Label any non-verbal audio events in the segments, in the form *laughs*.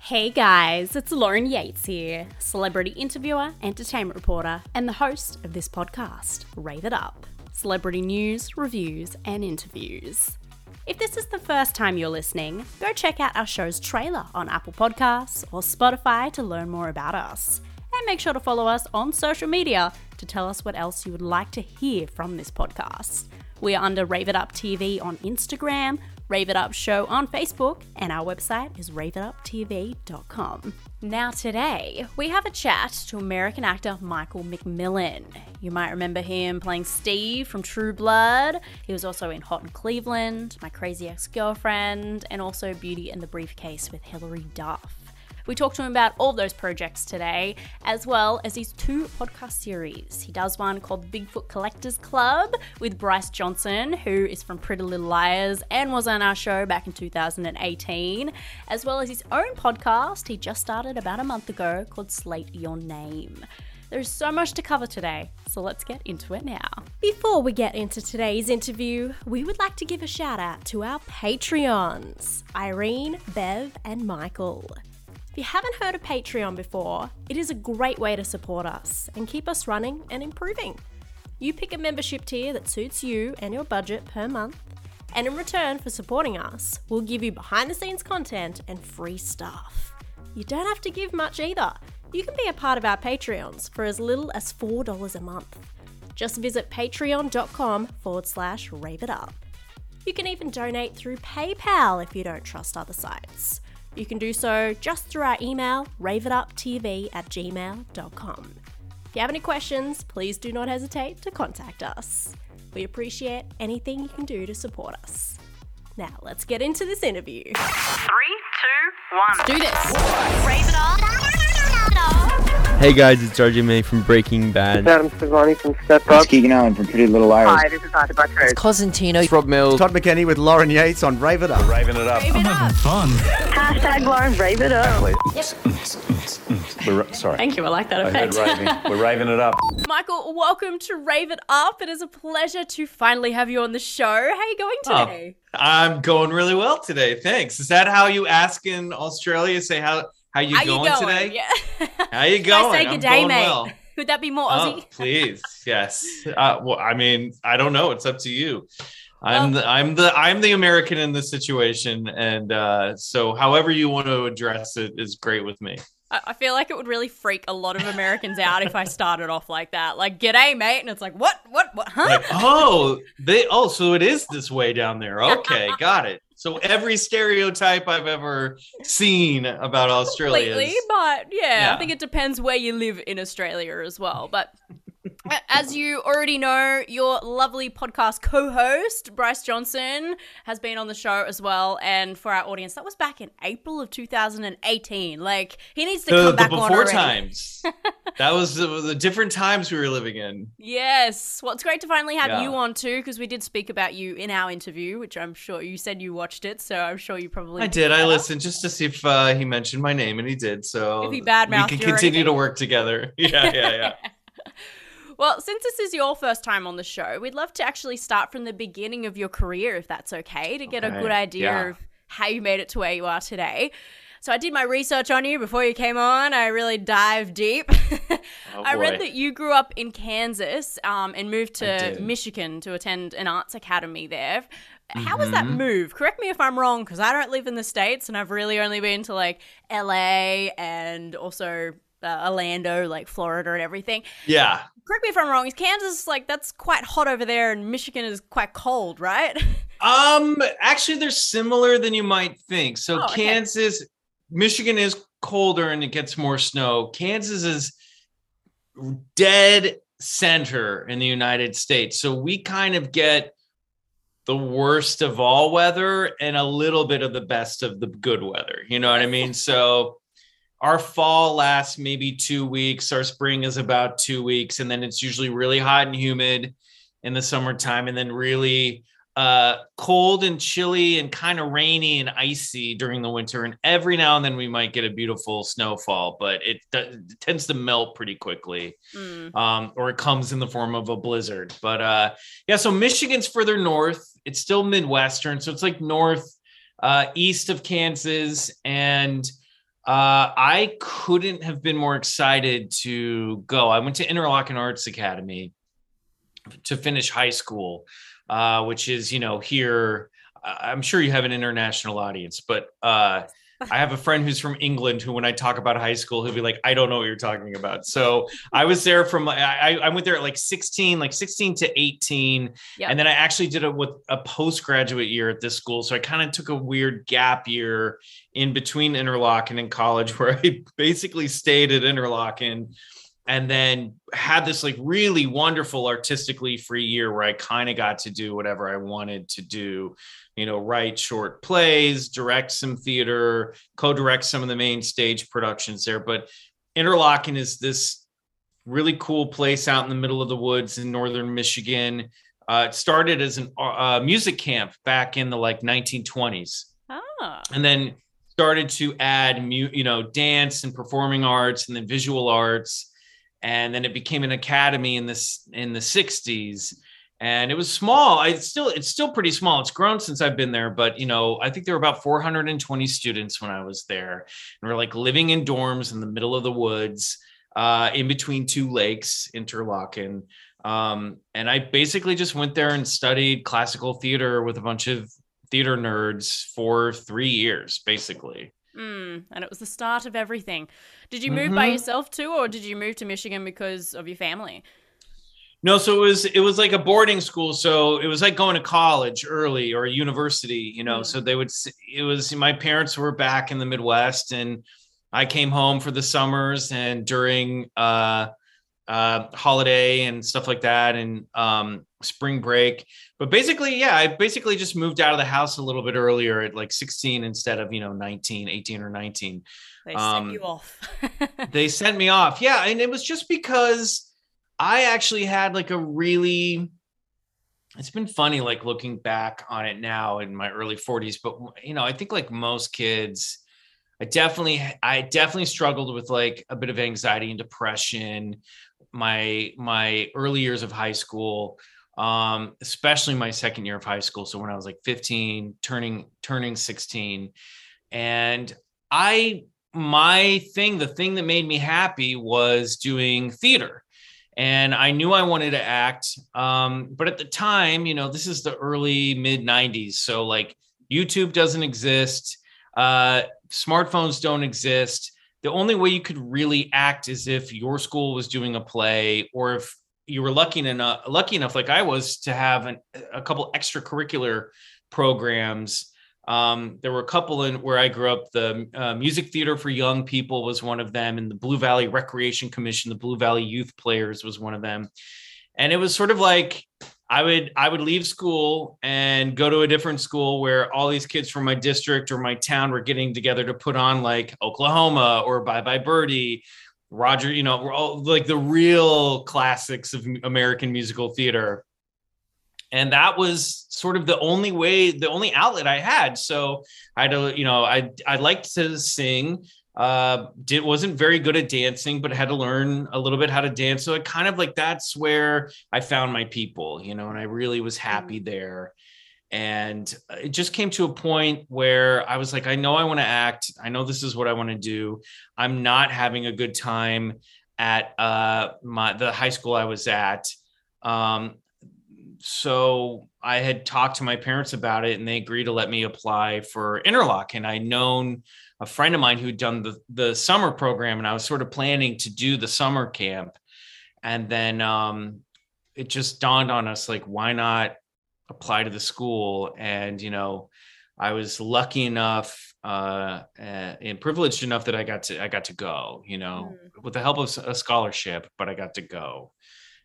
Hey guys, it's Lauren Yates here, celebrity interviewer, entertainment reporter, and the host of this podcast, Rave It Up celebrity news, reviews, and interviews. If this is the first time you're listening, go check out our show's trailer on Apple Podcasts or Spotify to learn more about us. And make sure to follow us on social media to tell us what else you would like to hear from this podcast. We are under Rave It Up TV on Instagram, Rave It Up Show on Facebook, and our website is raveituptv.com. Now, today, we have a chat to American actor Michael McMillan. You might remember him playing Steve from True Blood. He was also in Hot in Cleveland, My Crazy Ex Girlfriend, and also Beauty and the Briefcase with Hilary Duff. We talked to him about all those projects today, as well as his two podcast series. He does one called Bigfoot Collectors Club with Bryce Johnson, who is from Pretty Little Liars and was on our show back in 2018, as well as his own podcast he just started about a month ago called Slate Your Name. There's so much to cover today, so let's get into it now. Before we get into today's interview, we would like to give a shout out to our Patreons Irene, Bev, and Michael. If you haven't heard of Patreon before, it is a great way to support us and keep us running and improving. You pick a membership tier that suits you and your budget per month, and in return for supporting us, we'll give you behind the scenes content and free stuff. You don't have to give much either. You can be a part of our Patreons for as little as $4 a month. Just visit patreon.com forward slash rave it up. You can even donate through PayPal if you don't trust other sites. You can do so just through our email, raveituptv at gmail.com. If you have any questions, please do not hesitate to contact us. We appreciate anything you can do to support us. Now, let's get into this interview. Three, two, one. Let's do this. Rave it up. Hey guys, it's RJ May from Breaking Bad. Adam Sevani from Step It's Up. Keegan Allen from Pretty Little Liars. Hi, this is Arthur Buttrose. Cosentino. Rob Mills. Todd McKenney with Lauren Yates on Rave It Up. Raving it up. Rave it up. Fun. Hashtag Lauren Rave It Up. We're, sorry. Thank you. I like that I heard effect. raving. We're raving it up. Michael, welcome to Rave It Up. It is a pleasure to finally have you on the show. How are you going Oh. today? I'm going really well today. Thanks. Is that how you ask in Australia? Say how how you How going, you going? today? Yeah. *laughs* How you Can I going? say good day, going mate? well. *laughs* Would that be more Oh, Aussie? *laughs* please, yes. Uh, well, I mean, I don't know. It's up to you. I'm the I'm the I'm the American in this situation, and uh, so however you want to address it is great with me. I I feel like it would really freak a lot of Americans out if I started off like that. Like, g'day, mate. And it's like, what, what, what, huh? Like, oh, they oh, so it is this way down there. Okay, got it. So every stereotype I've ever seen about Australia Completely, but yeah, I think it depends where you live in Australia as well. But as you already know, your lovely podcast co-host Bryce Johnson has been on the show as well. And for our audience, that was back in April of 2018. Like he needs to the, come the back on before times. *laughs* that was the, the different times we were living in. Yes. Well, it's great to finally have Yeah. you on too, because we did speak about you in our interview, which I'm sure you said you watched it, so I'm sure you probably I did. I listened just to see if uh, he mentioned my name, and he did. So If he we can continue to work together. *laughs* Yeah, yeah, yeah. *laughs* Well, since this is your first time on the show, we'd love to actually start from the beginning of your career, if that's okay, to get a good idea yeah. of how you made it to where you are today. So I did my research on you before you came on. I really dived deep. *laughs* Oh, I read that you grew up in Kansas um, and moved to. Michigan to attend an arts academy there. How was Mm-hmm. that move? Correct me if I'm wrong, because I don't live in the States and I've really only been to like LA and also uh, Orlando, like Florida and everything Yeah. correct me if I'm wrong. Is Kansas like that's quite hot over there, and Michigan is quite cold, right? *laughs* Um, actually, they're similar than you might think. So Oh, okay. Kansas, Michigan is colder and it gets more snow. Kansas is dead center in the United States. So we kind of get the worst of all weather and a little bit of the best of the good weather. You know what I mean? So our fall lasts maybe two weeks. Our spring is about two weeks. And then it's usually really hot and humid in the summertime and then really uh, cold and chilly and kind of rainy and icy during the winter. And every now and then we might get a beautiful snowfall, but it, d- tends to melt pretty quickly Mm. um, or it comes in the form of a blizzard. But uh, yeah, so Michigan's further north. It's still Midwestern. So it's like north, uh, east of Kansas. And Uh, I couldn't have been more excited to go. I went to Interlochen Arts Academy to finish high school, uh, which is, you know, here. I'm sure you have an international audience, but uh, I have a friend who's from England who, when I talk about high school, he'll be like, I don't know what you're talking about. So I was there from, I, I went there at like 16, like 16 to 18. Yep. And then I actually did it with a postgraduate year at this school. So I kind of took a weird gap year in between Interlochen and college *laughs* where I basically stayed at Interlochen and then had this like really wonderful artistically free year where I kind of got to do whatever I wanted to do, you know, write short plays, direct some theater, co-direct some of the main stage productions there. But Interlochen is this really cool place out in the middle of the woods in northern Michigan. Uh, it started as a uh, music camp back in the like 1920s Ah. and then started to add mu- you know dance and performing arts and then visual arts and then it became an academy in this in the 60s and it was small i still it's still pretty small it's grown since i've been there but you know i think there were about 420 students when i was there and we're like living in dorms in the middle of the woods uh, in between two lakes interlochen um, and i basically just went there and studied classical theater with a bunch of theater nerds for three years, basically. Mm, and it was the start of everything. Did you move by Mhm. yourself too, or did you move to Michigan because of your family? No, so it was it was like a boarding school. So it was like going to college early or a university, you know. Mm. So they would it was my parents were back in the Midwest and I came home for the summers and during uh uh holiday and stuff like that and um spring break. But basically, yeah, I basically just moved out of the house a little bit earlier at like 16 instead of, you know, 19, 18 or 19. They Um, sent you off. *laughs* they sent me off. Yeah, and it was just because I actually had like a really it's been funny like looking back on it now in my early 40s, but you know, I think like most kids I definitely I definitely struggled with like a bit of anxiety and depression my my early years of high school um especially my second year of high school so when I was like 15 turning turning 16 and I my thing, the thing that made me happy was doing theater. And I knew I wanted to act. Um, but at the time, you know, this is the early mid 90s. So, like, YouTube doesn't exist, uh, smartphones don't exist. The only way you could really act is if your school was doing a play or if you were lucky enough, lucky enough, like I was, to have an, a couple extracurricular programs um, there were a couple in where I grew up. The uh, Music Theater for Young People was one of them, and the Blue Valley Recreation Commission, the Blue Valley Youth Players, was one of them. And it was sort of like I would I would leave school and go to a different school where all these kids from my district or my town were getting together to put on like Oklahoma or Bye Bye Birdie, Roger. You know, all like the real classics of American musical theater and that was sort of the only way the only outlet i had. So i had to you know i i liked to sing. Uh did wasn't very good at dancing but had to learn a little bit how to dance. So it kind of like that's where i found my people you know and i really was happy there. And it just came to a point where i was like i know i want to act. I know this is what i want to do. I'm not having a good time at uh my the high school i was at. Um so I had talked to my parents about it and they agreed to let me apply for Interlock. And I'd known a friend of mine who'd done the, the summer program and I was sort of planning to do the summer camp. And then um, it just dawned on us like, why not apply to the school? And, you know, I was lucky enough uh, uh, and privileged enough that I got to I got to go, you know, with the help of a scholarship, but I got to go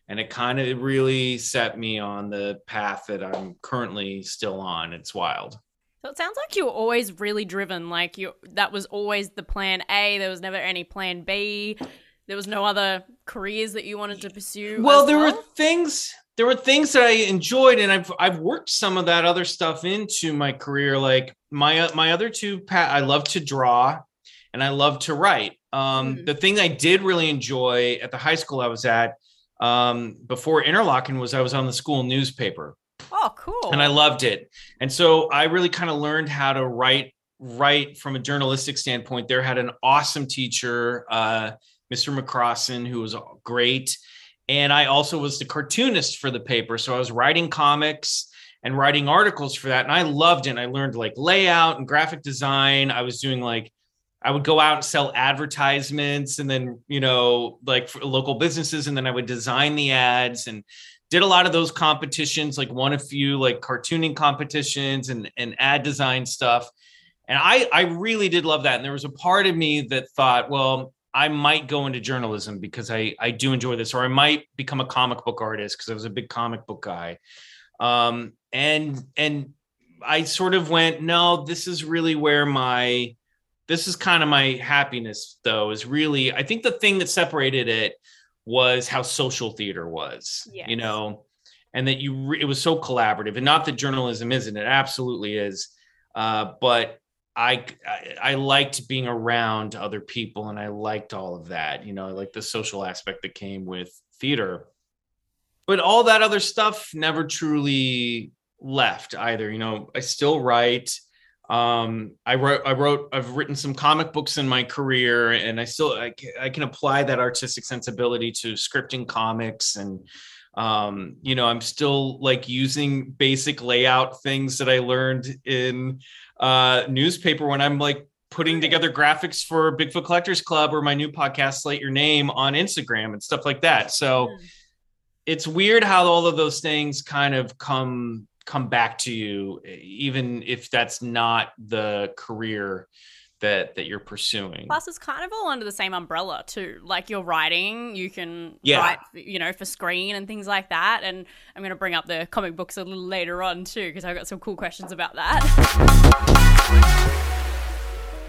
and it kind of really set me on the path that I'm currently still on. It's wild. So it sounds like you were always really driven. Like you, that was always the plan A. There was never any plan B. There was no other careers that you wanted to pursue. Well, there were things. There were things that I enjoyed, and I've I've worked some of that other stuff into my career. Like my my other two, Pat, I love to draw, and I love to write. Um, Mhm. The thing I did really enjoy at the high school I was at um, before Interlochen was I was on the school newspaper. Oh, cool. and I loved it. And so I really kind of learned how to write right from a journalistic standpoint there had an awesome teacher uh, mr mccrossan who was great and i also was the cartoonist for the paper so i was writing comics and writing articles for that and i loved it and i learned like layout and graphic design i was doing like I would go out and sell advertisements and then, you know, like for local businesses. And then I would design the ads and did a lot of those competitions, like won a few like cartooning competitions and, and ad design stuff. And I, I really did love that. And there was a part of me that thought, well, I might go into journalism because I, I do enjoy this, or I might become a comic book artist because I was a big comic book guy. Um, and, and I sort of went, no, this is really where my, this is kind of my happiness though is really i think the thing that separated it was how social theater was Yes. you know? And that you re- it was so collaborative and not that journalism isn't it absolutely is uh, but I, I i liked being around other people and i liked all of that you know like the social aspect that came with theater. But all that other stuff never truly left either you know? I still write um i wrote i wrote i've written some comic books in my career and i still i, I can apply that artistic sensibility to scripting comics and um you know i'm still like using basic layout things that i learned in uh newspaper when i'm like putting together graphics for bigfoot collectors club or my new podcast slate your name on instagram and stuff like that so Mm. it's weird how all of those things kind of come come back to you even if that's not the career that that you're pursuing Plus, it's kind of all under the same umbrella too. Like you're writing, you can Yeah. write, you know, for screen and things like that. And I'm going to bring up the comic books a little later on too, because I've got some cool questions about that.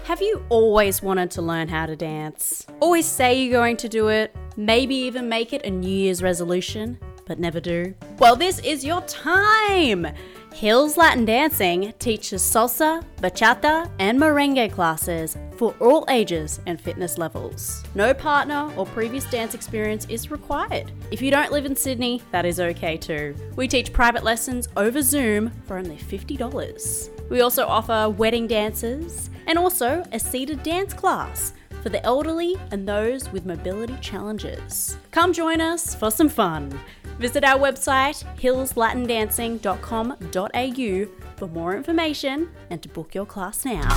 Have you always wanted to learn how to dance? Always say you're going to do it, maybe even make it a New Year's resolution, but never do? Well, this is your time! Hills Latin Dancing teaches salsa, bachata, and merengue classes for all ages and fitness levels. No partner or previous dance experience is required. If you don't live in Sydney, that is okay too. We teach private lessons over Zoom for only $50. We also offer wedding dances and also a seated dance class for the elderly and those with mobility challenges. Come join us for some fun. Visit our website hillslatindancing.com.au for more information and to book your class now.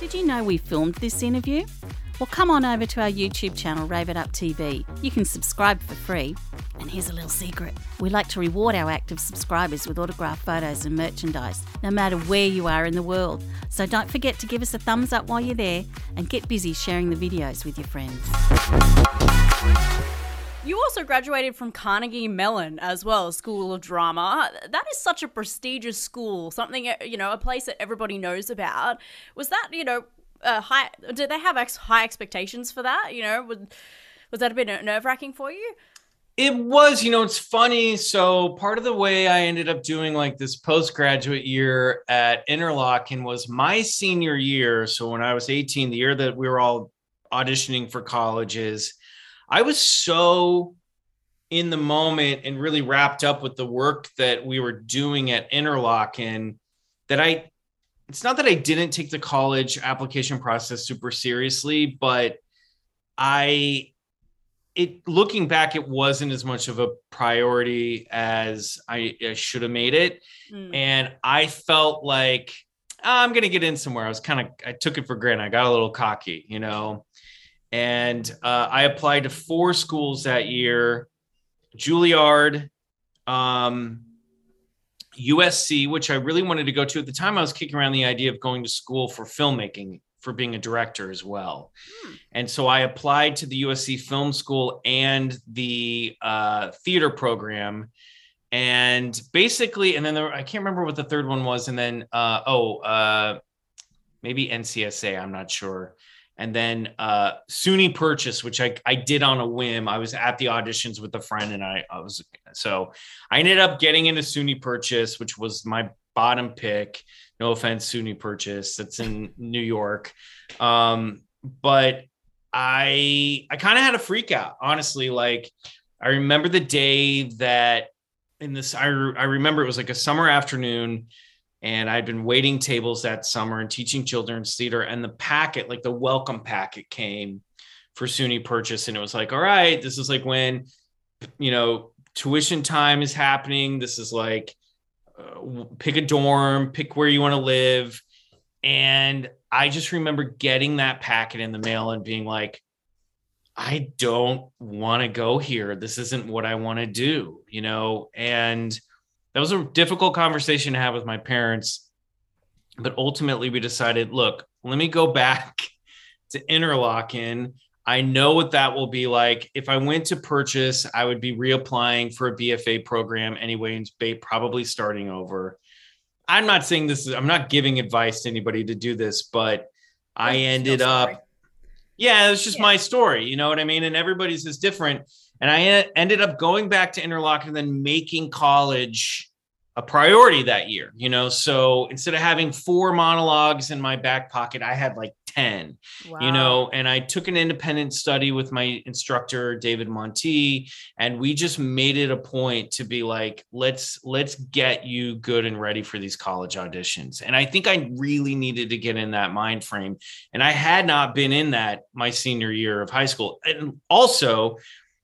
Did you know we filmed this interview? Well, come on over to our YouTube channel, Rave It Up TV. You can subscribe for free. And here's a little secret we like to reward our active subscribers with autographed photos and merchandise, no matter where you are in the world. So don't forget to give us a thumbs up while you're there and get busy sharing the videos with your friends. You also graduated from Carnegie Mellon as well, School of Drama. That is such a prestigious school, something, you know, a place that everybody knows about. Was that, you know, uh, high? Did they have ex- high expectations for that? You know, was, was that a bit nerve wracking for you? It was, you know, it's funny. So part of the way I ended up doing like this postgraduate year at Interlochen was my senior year. So when I was 18, the year that we were all auditioning for colleges, I was so in the moment and really wrapped up with the work that we were doing at Interlochen that I it's not that I didn't take the college application process super seriously, but I it looking back, it wasn't as much of a priority as I, I should have made it. Mm. And I felt like "Ah, I'm gonna get in somewhere. I was kind of I took it for granted. I got a little cocky, you know. And uh, I applied to four schools that year: Juilliard, um, USC, which I really wanted to go to at the time. I was kicking around the idea of going to school for filmmaking, for being a director as well. And so I applied to the USC Film School and the uh, theater program. And basically, and then there, I can't remember what the third one was. And then, uh, oh, uh, maybe NCSA, I'm not sure. And then uh, SUNY Purchase, which I, I did on a whim. I was at the auditions with a friend, and I, I was so I ended up getting into SUNY Purchase, which was my bottom pick. No offense, SUNY Purchase. That's in New York. Um, but I I kind of had a freak out, honestly. Like I remember the day that in this I, re- I remember it was like a summer afternoon and I'd been waiting tables that summer and teaching children's theater. And the packet, like the welcome packet, came for SUNY purchase, and it was like, all right, this is like when you know tuition time is happening. This is like uh, pick a dorm, pick where you want to live, and I just remember getting that packet in the mail and being like. I don't want to go here. This isn't what I want to do, you know? And that was a difficult conversation to have with my parents. But ultimately, we decided look, let me go back *laughs* to Interlochen. I know what that will be like. If I went to purchase, I would be reapplying for a BFA program anyway, and probably starting over. I'm not saying this is, I'm not giving advice to anybody to do this, but I ended up yeah, it's just yeah. my story. You know what I mean? And everybody's is different. And I ended up going back to Interlochen and then making college a priority that year, you know. So instead of having four monologues in my back pocket, I had like 10, wow. you know, and I took an independent study with my instructor, David Monti, and we just made it a point to be like, let's let's get you good and ready for these college auditions. And I think I really needed to get in that mind frame. And I had not been in that my senior year of high school. And also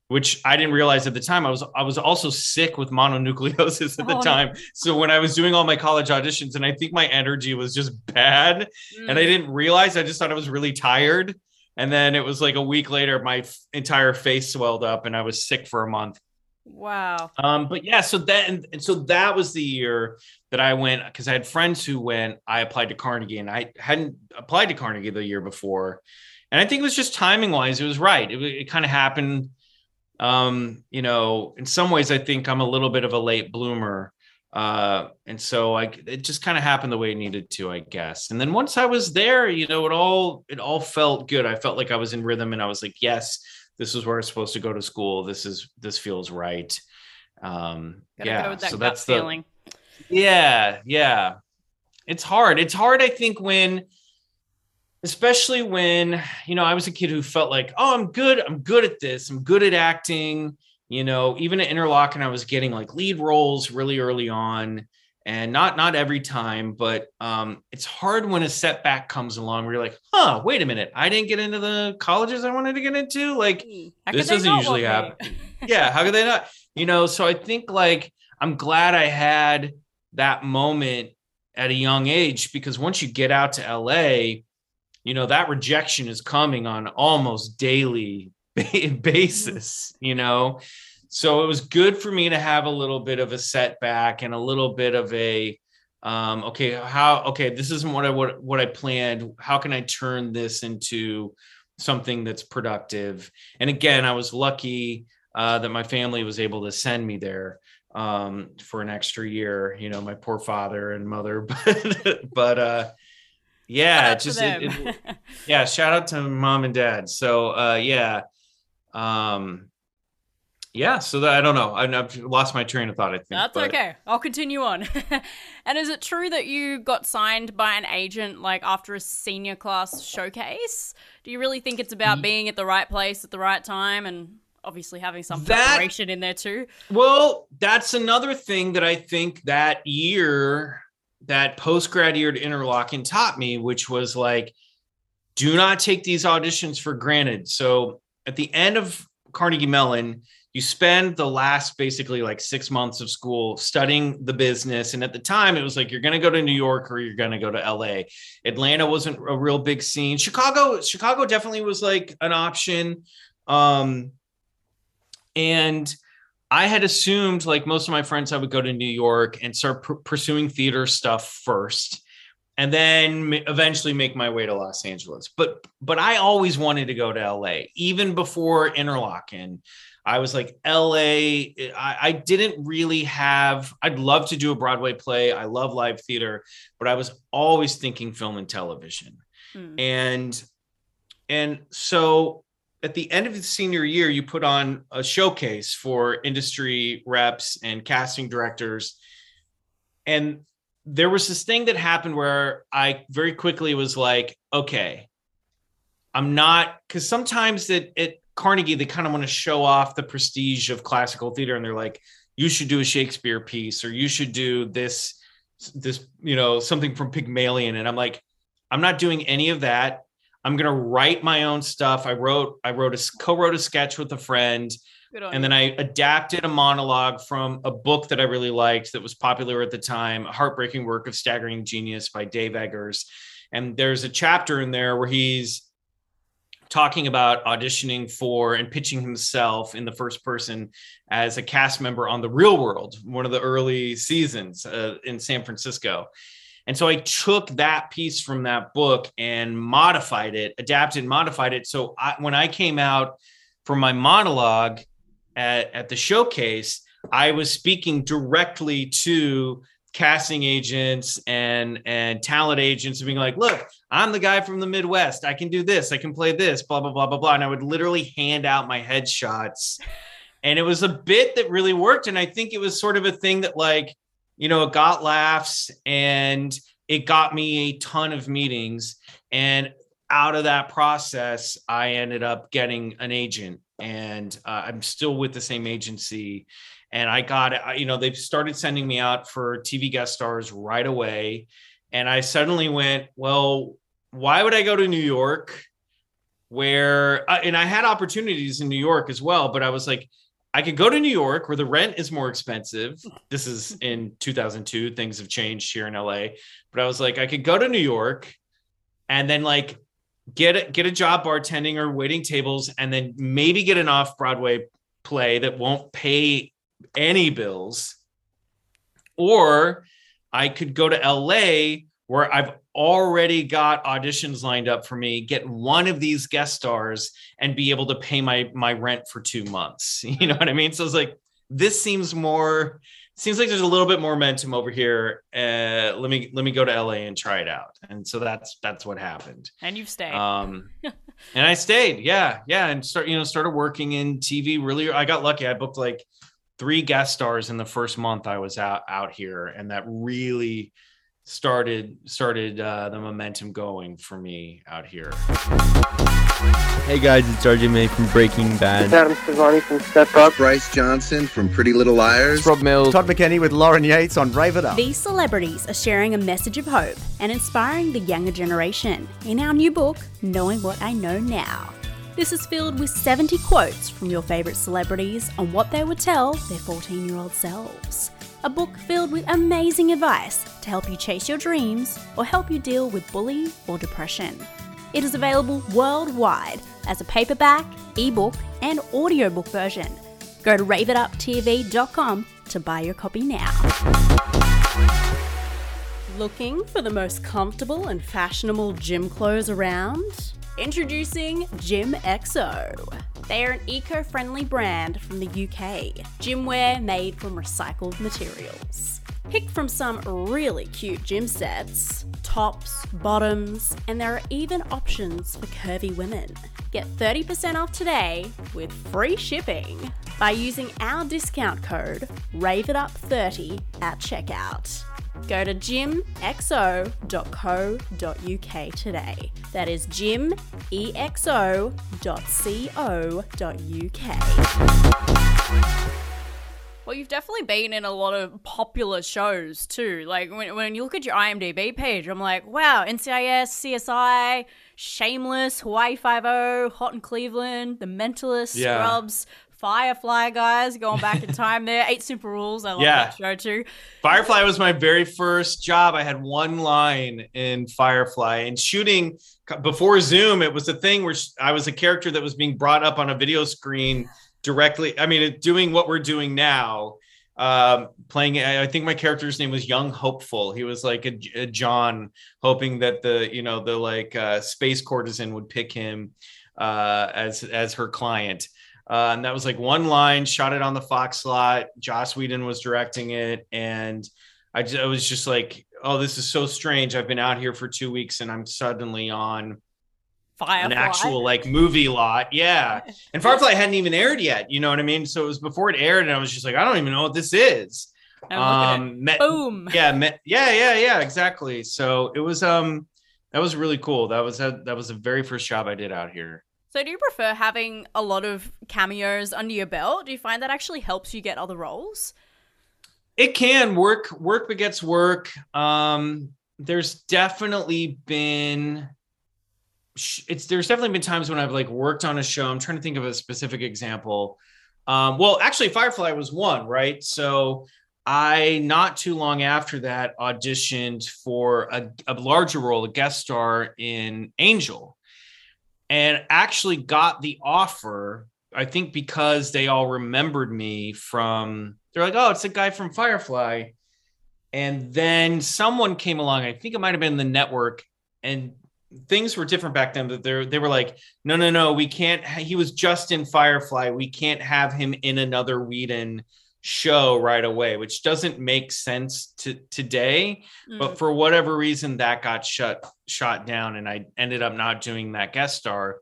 which I didn't realize at the time. I was I was also sick with mononucleosis at the oh, time. So when I was doing all my college auditions, and I think my energy was just bad, mm. and I mm. didn't realize. I just thought I was really tired. And then it was like a week later, my f- entire face swelled up, and I was sick for a month. Wow. Um, but yeah, so that and, and so that was the year that I went because I had friends who went. I applied to Carnegie, and I hadn't applied to Carnegie the year before, and I think it was just timing wise, it was right. It, it kind of happened um, you know, in some ways, I think I'm a little bit of a late bloomer. Uh, and so I, it just kind of happened the way it needed to, I guess. And then once I was there, you know, it all, it all felt good. I felt like I was in rhythm and I was like, yes, this is where I'm supposed to go to school. This is, this feels right. Um, yeah. That so that's feeling. the, yeah, yeah. It's hard. It's hard, I think, when, especially when you know i was a kid who felt like oh i'm good i'm good at this i'm good at acting you know even at interlochen i was getting like lead roles really early on and not not every time but um it's hard when a setback comes along where you're like huh wait a minute i didn't get into the colleges i wanted to get into? Like how this doesn't usually happen. Yeah how could they not? You know so i think like i'm glad i had that moment at a young age because once you get out to la you know that rejection is coming on almost daily *laughs* basis you know? So it was good for me to have a little bit of a setback and a little bit of a um, okay how okay this isn't what i what, what i planned. How can i turn this into something that's productive? And again i was lucky uh, that my family was able to send me there um, for an extra year you know my poor father and mother *laughs* but but uh yeah just it, it, *laughs* yeah shout out to mom and dad. So uh yeah um yeah so that, i don't know. I, have lost my train of thought i think that's but... okay. I'll continue on. *laughs* And is it true that you got signed by an agent like after a senior class showcase? Do you really think it's about being at the right place at the right time and obviously having some that, preparation in there too? Well that's another thing that i think that year that post grad year at Interlochen taught me, which was like, do not take these auditions for granted. So at the end of Carnegie Mellon, you spend the last basically like six months of school studying the business. And at the time, it was like you're going to go to New York or you're going to go to LA. Atlanta wasn't a real big scene. Chicago, Chicago definitely was like an option. Um, and I had assumed, like most of my friends, I would go to New York and start pr- pursuing theater stuff first, and then eventually make my way to Los Angeles. But but I always wanted to go to LA, even before Interlochen. I was like, LA. I, I didn't really have. I'd love to do a Broadway play. I love live theater, but I was always thinking film and television, hmm. and and so at the end of the senior year, you put on a showcase for industry reps and casting directors. And there was this thing that happened where I very quickly was like, okay, I'm not, because sometimes that at Carnegie, they kind of want to show off the prestige of classical theater. And they're like, you should do a Shakespeare piece or you should do this this you know something from Pygmalion, and I'm like, I'm not doing any of that. I'm gonna write my own stuff. I wrote I wrote a co-wrote a sketch with a friend, and then I adapted a monologue from a book that I really liked that was popular at the time, a heartbreaking work of staggering genius by Dave Eggers. And there's a chapter in there where he's talking about auditioning for and pitching himself in the first person as a cast member on the real world one of the early seasons uh, in san francisco and so i took that piece from that book and modified it adapted and modified it. So I, when i came out for my monologue at, at the showcase i was speaking directly to casting agents and and talent agents and being like look i'm the guy from the midwest. I can do this. I can play this blah blah blah blah blah. And i would literally hand out my headshots. *laughs* And it was a bit that really worked. And i think it was sort of a thing that like you know it got laughs and it got me a ton of meetings and out of that process i ended up getting an agent and uh, i'm still with the same agency and I got. You know, they've started sending me out for TV guest stars right away, and I suddenly went, well, why would I go to New York? Where uh, and I had opportunities in New York as well, but I was like, I could go to New York where the rent is more expensive. This is in 2002. Things have changed here in LA, but I was like, I could go to New York, and then like get a, get a job bartending or waiting tables, and then maybe get an off Broadway play that won't pay any bills or I could go to LA where I've already got auditions lined up for me, get one of these guest stars and be able to pay my my rent for 2 months. *laughs* You know what I mean? So it's like this seems more seems like there's a little bit more momentum over here. Uh let me let me go to LA and try it out. And so that's that's what happened. and you've stayed. Um, *laughs* and I stayed, yeah, yeah, and start, you know, started working in TV. Really, I got lucky. I booked like three guest stars in the first month I was out out here, and that really started started uh, the momentum going for me out here. Hey guys, it's RJ May from Breaking Bad. Adam Sevani from Step Up. Bryce Johnson from Pretty Little Liars. Rob Mills. Todd McKenney with Lauren Yates on Rave It Up. These celebrities are sharing a message of hope and inspiring the younger generation in our new book, Knowing What I Know Now. This is filled with 70 quotes from your favourite celebrities on what they would tell their 14 year old selves. A book filled with amazing advice to help you chase your dreams or help you deal with bullying or depression. It is available worldwide as a paperback, ebook, and audiobook version. Go to raveituptv.com to buy your copy now. Looking for the most comfortable and fashionable gym clothes around? Introducing Gym XO. They are an eco friendly brand from the UK, gymwear made from recycled materials. Pick from some really cute gym sets, tops, bottoms, and there are even options for curvy women. Get 30% off today with free shipping by using our discount code RAVEITUP30 at checkout. Go to gymexo.co.uk today. That is gymexo.co.uk. Well, you've definitely been in a lot of popular shows too. Like when, when you look at your IMDb page, I'm like, wow, NCIS, CSI, Shameless, Hawaii Five O, Hot in Cleveland, The Mentalist, Yeah. Scrubs, Firefly guys, going back in time there. Eight Simple Rules, I love Yeah. that show too. Firefly was my very first job. I had one line in Firefly and shooting before Zoom. It was a thing where I was a character that was being brought up on a video screen directly. I mean, doing what we're doing now. Um, playing, I I think my character's name was Young Hopeful. He was like a, a John, hoping that the you know the like uh, space courtesan would pick him uh, as as her client. Uh, and that was like one line, shot it on the Fox lot. Joss Whedon was directing it. And I, ju- I was just like, oh, this is so strange. I've been out here for two weeks and I'm suddenly on Firefly. an actual like movie lot. Yeah. *laughs* And Firefly hadn't even aired yet. You know what I mean? So it was before it aired. And I was just like, I don't even know what this is. And look at it. Um, met- Boom. yeah, met, yeah, yeah, yeah, exactly. So it was, um, that was really cool. That was, a, that was the very first job I did out here. So, do you prefer having a lot of cameos under your belt? Do you find that actually helps you get other roles? It can work. Work begets work. Um, there's definitely been. It's there's definitely been times when I've like worked on a show. I'm trying to think of a specific example. Um, well, actually, Firefly was one, right? So I not too long after that auditioned for a, a larger role, a guest star in Angel, and actually got the offer. I think because they all remembered me from. They're like, "Oh, it's a guy from Firefly," and then someone came along. I think it might have been the network, and things were different back then. But they they were like, "No, no, no, we can't." He was just in Firefly. We can't have him in another Whedon show right away, which doesn't make sense to today. But for whatever reason, that got shut shot down, and I ended up not doing that guest star.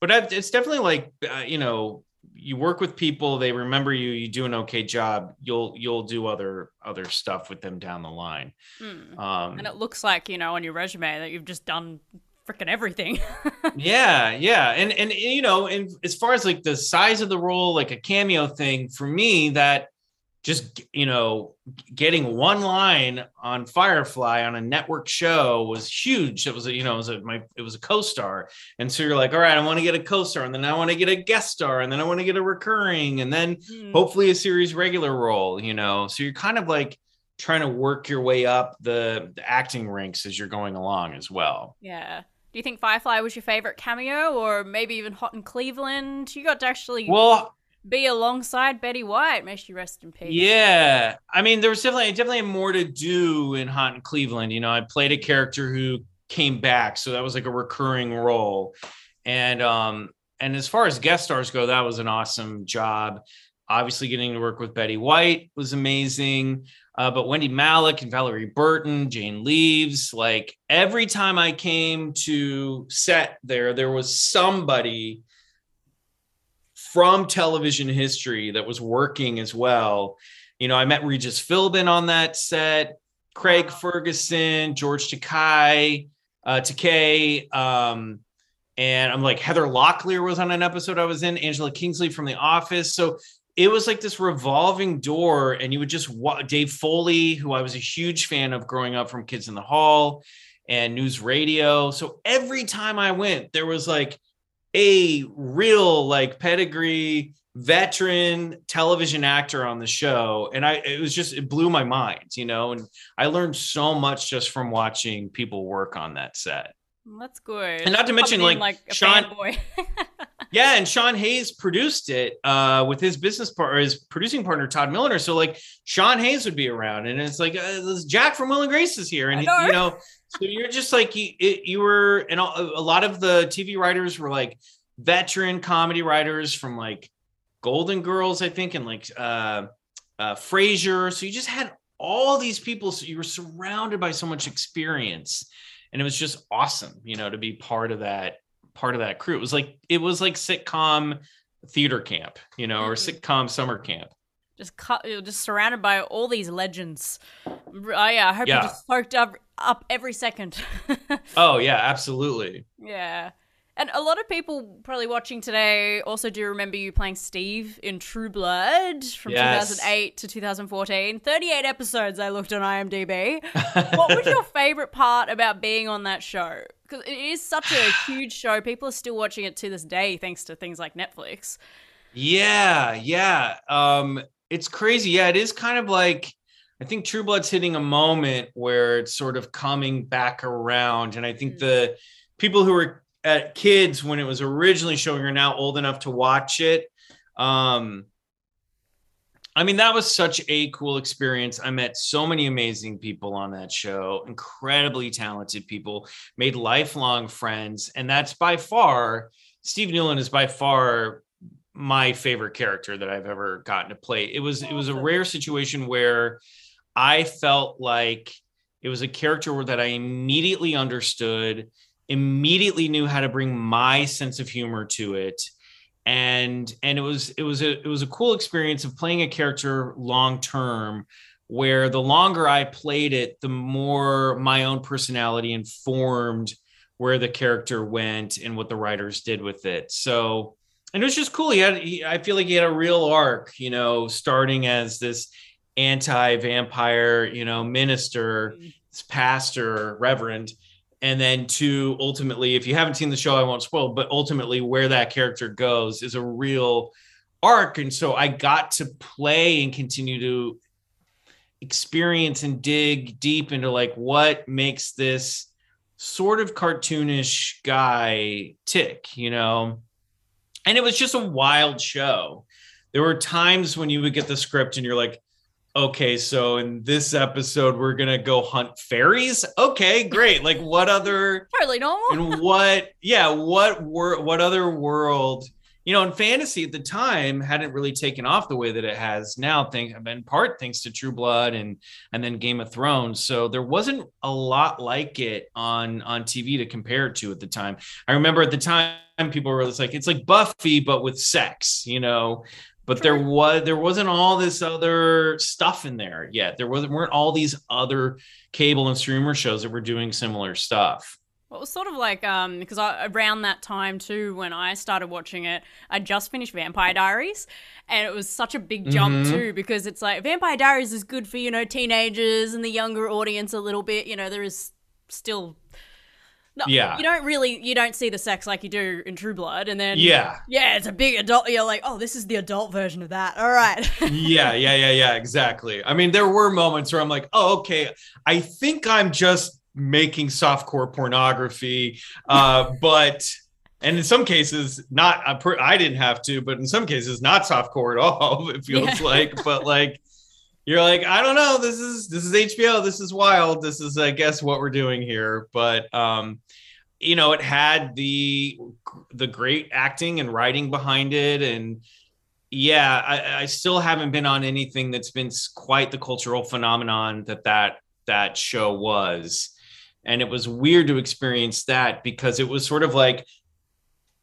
But I've, it's definitely like uh, you know, you work with people, they remember you, you do an okay job. You'll you'll do other other stuff with them down the line. Mm. Um, and it looks like you know on your resume that you've just done freaking everything. *laughs* yeah yeah and and you know and as far as like the size of the role like a cameo thing for me that just you know getting one line on firefly on a network show was huge it was a you know it was a my it was a co-star and so you're like all right i want to get a co-star and then i want to get a guest star and then i want to get a recurring and then Hmm. hopefully a series regular role you know so you're kind of like trying to work your way up the, the acting ranks as you're going along as well yeah. Do you think Firefly was your favorite cameo, or maybe even Hot in Cleveland? You got to actually well be alongside Betty White. May she rest in peace. Yeah, I mean, there was definitely definitely more to do in Hot in Cleveland. You know, I played a character who came back, so that was like a recurring role. And um, and as far as guest stars go, that was an awesome job. Obviously, getting to work with Betty White was amazing. Uh, but Wendie Malick and Valerie Burton, Jane Leeves, like every time I came to set there, there was somebody from television history that was working as well. You know, I met Regis Philbin on that set, Craig Ferguson, George Takei, uh, Takei, um, and I'm like Heather Locklear was on an episode I was in, Angela Kinsey from The Office. So it was like this revolving door, and you would just wa- Dave Foley, who I was a huge fan of growing up from Kids in the Hall and News Radio. So every time I went, there was like a real like pedigree veteran television actor on the show and i it was just it blew my mind you know and i learned so much just from watching people work on that set That's good. And not to mention, like, a Sean- fanboy. *laughs* yeah and sean hayes produced it uh with his business partner his producing partner todd milliner so like sean hayes would be around and it's like uh, jack from will and grace is here and know. you know so you're just like you, it, you were and a a lot of the tv writers were like veteran comedy writers from like golden girls i think and like uh uh frasier. So you just had all these people. So you were surrounded by so much experience and it was just awesome you know to be part of that part of that crew. It was like it was like sitcom theater camp you know or Mhm. sitcom summer camp just cut, just surrounded by all these legends. Oh yeah, I hope Yeah. you just soaked up up every second. *laughs* oh yeah absolutely yeah. And a lot of people probably watching today also do remember you playing Steve in True Blood from Yes. 2008 to 2014. 38 episodes I looked on IMDb. what was your *laughs* favorite part about being on that show? Because it is such a huge show. People are still watching it to this day thanks to things like Netflix. Yeah, yeah. Um, it's crazy. Yeah, it is kind of like I think True Blood's hitting a moment where it's sort of coming back around. And I think the people who were at kids when it was originally showing are now old enough to watch it. Um, I mean, that was such a cool experience. I met so many amazing people on that show, incredibly talented people, made lifelong friends. And that's by far, Steve Newlin is by far my favorite character that I've ever gotten to play. It was it was a rare situation where I felt like it was a character that I immediately understood, immediately knew how to bring my sense of humor to it. And and it was it was a it was a cool experience of playing a character long term where the longer I played it, the more my own personality informed where the character went and what the writers did with it. So and it was just cool. He had, he, I feel like he had a real arc, you know, starting as this anti-vampire, you know, minister, pastor, reverend, and then to ultimately, if you haven't seen the show, I won't spoil, but ultimately where that character goes is a real arc. And so I got to play and continue to experience and dig deep into like what makes this sort of cartoonish guy tick, you know? And it was just a wild show. There were times when you would get the script and you're like, okay, so in this episode, we're gonna go hunt fairies. Okay, great. Like what other Totally normal. and what yeah, what were? what other world you know, and fantasy at the time hadn't really taken off the way that it has now. Think in part thanks to True Blood and and then Game of Thrones. So there wasn't a lot like it on on TV to compare it to at the time. I remember at the time people were just like, it's like Buffy but with sex, you know. But there was there wasn't all this other stuff in there yet. There wasn't weren't all these other cable and streamer shows that were doing similar stuff. Well, it was sort of like um because I, around that time too, when I started watching it, I just finished Vampire Diaries, and it was such a big jump Mhm. too because it's like Vampire Diaries is good for you know teenagers and the younger audience a little bit. You know, there is still. No, Yeah. you don't really you don't see the sex like you do in True Blood, and then Yeah. yeah, it's a big adult. You're like, oh, this is the adult version of that. All right, yeah, yeah, yeah, yeah, exactly. I mean, there were moments where I'm like, oh, okay, I think I'm just making softcore pornography, uh, but and in some cases, not. I didn't have to, but in some cases, not softcore at all. *laughs* It feels Yeah. like, but like. You're like, I don't know. This is this is HBO. This is wild. This is, I guess, what we're doing here. But um, you know, it had the the great acting and writing behind it, and yeah, I, I still haven't been on anything that's been quite the cultural phenomenon that that that show was, and it was weird to experience that because it was sort of like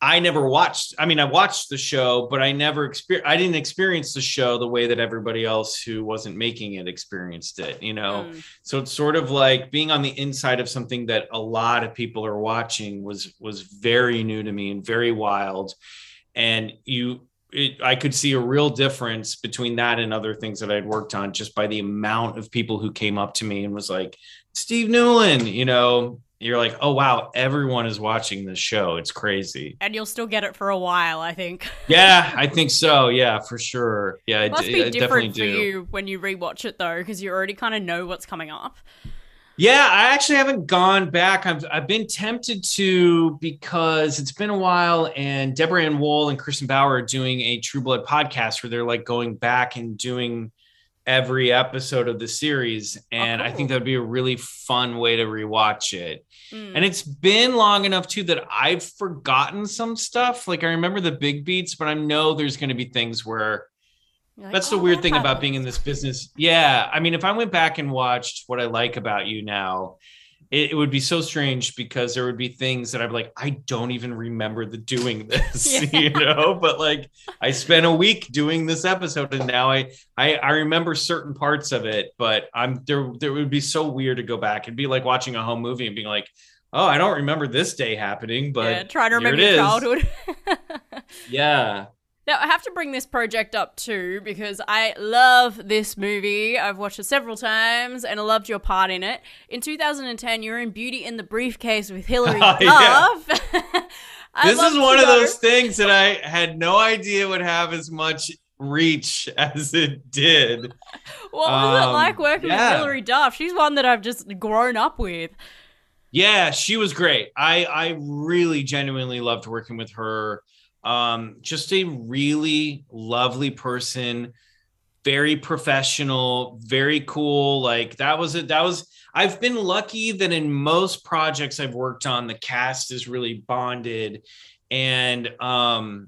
I never watched. I mean, I watched the show, but I never exper- I didn't experience the show the way that everybody else who wasn't making it experienced it. You know, Mm. so it's sort of like being on the inside of something that a lot of people are watching was was very new to me and very wild. And you, it, I could see a real difference between that and other things that I'd worked on just by the amount of people who came up to me and was like, "Steve Newlin," you know. You're like, oh wow, everyone is watching this show. It's crazy. and you'll still get it for a while, I think. *laughs* Yeah, I think so. Yeah, for sure. Yeah, I It must be I definitely different for do. you when you rewatch it though, because you already kind of know what's coming up. Yeah, I actually haven't gone back. I've I've been tempted to because it's been a while, and Deborah Ann Woll and Kristin Bauer are doing a True Blood podcast where they're like going back and doing every episode of the series, and I think that would be a really fun way to rewatch it. Mm. And it's been long enough too that I've forgotten some stuff. Like I remember the big beats, but I know there's going to be things where like, that's the "Oh, weird that thing about being in this business. Yeah. I mean, if I went back and watched what I like about you now, it, it would be so strange because there would be things that I'd be like, I don't even remember the doing *laughs* this, you know. But like, I spent a week doing this episode, and now I, I I remember certain parts of it. But I'm there. There would be so weird to go back. It'd be like watching a home movie and being like, Oh, I don't remember this day happening. But yeah, trying to remember it your is. childhood. *laughs* Yeah. Now, I have to bring this project up too because I love this movie. I've watched it several times and I loved your part in it. In 2010, you're in Beauty and the Briefcase with Hilary *laughs* Oh, yeah. Duff. *laughs* I this is one of those things that I had no idea would have as much reach *laughs* as it did. What was it Um, like working yeah. with Hilary Duff? She's one that I've just grown up with. Yeah, she was great. I I really genuinely loved working with her. Um, just a really lovely person, very professional, very cool. Like that was it. That was. I've been lucky that in most projects I've worked on, the cast is really bonded, and um,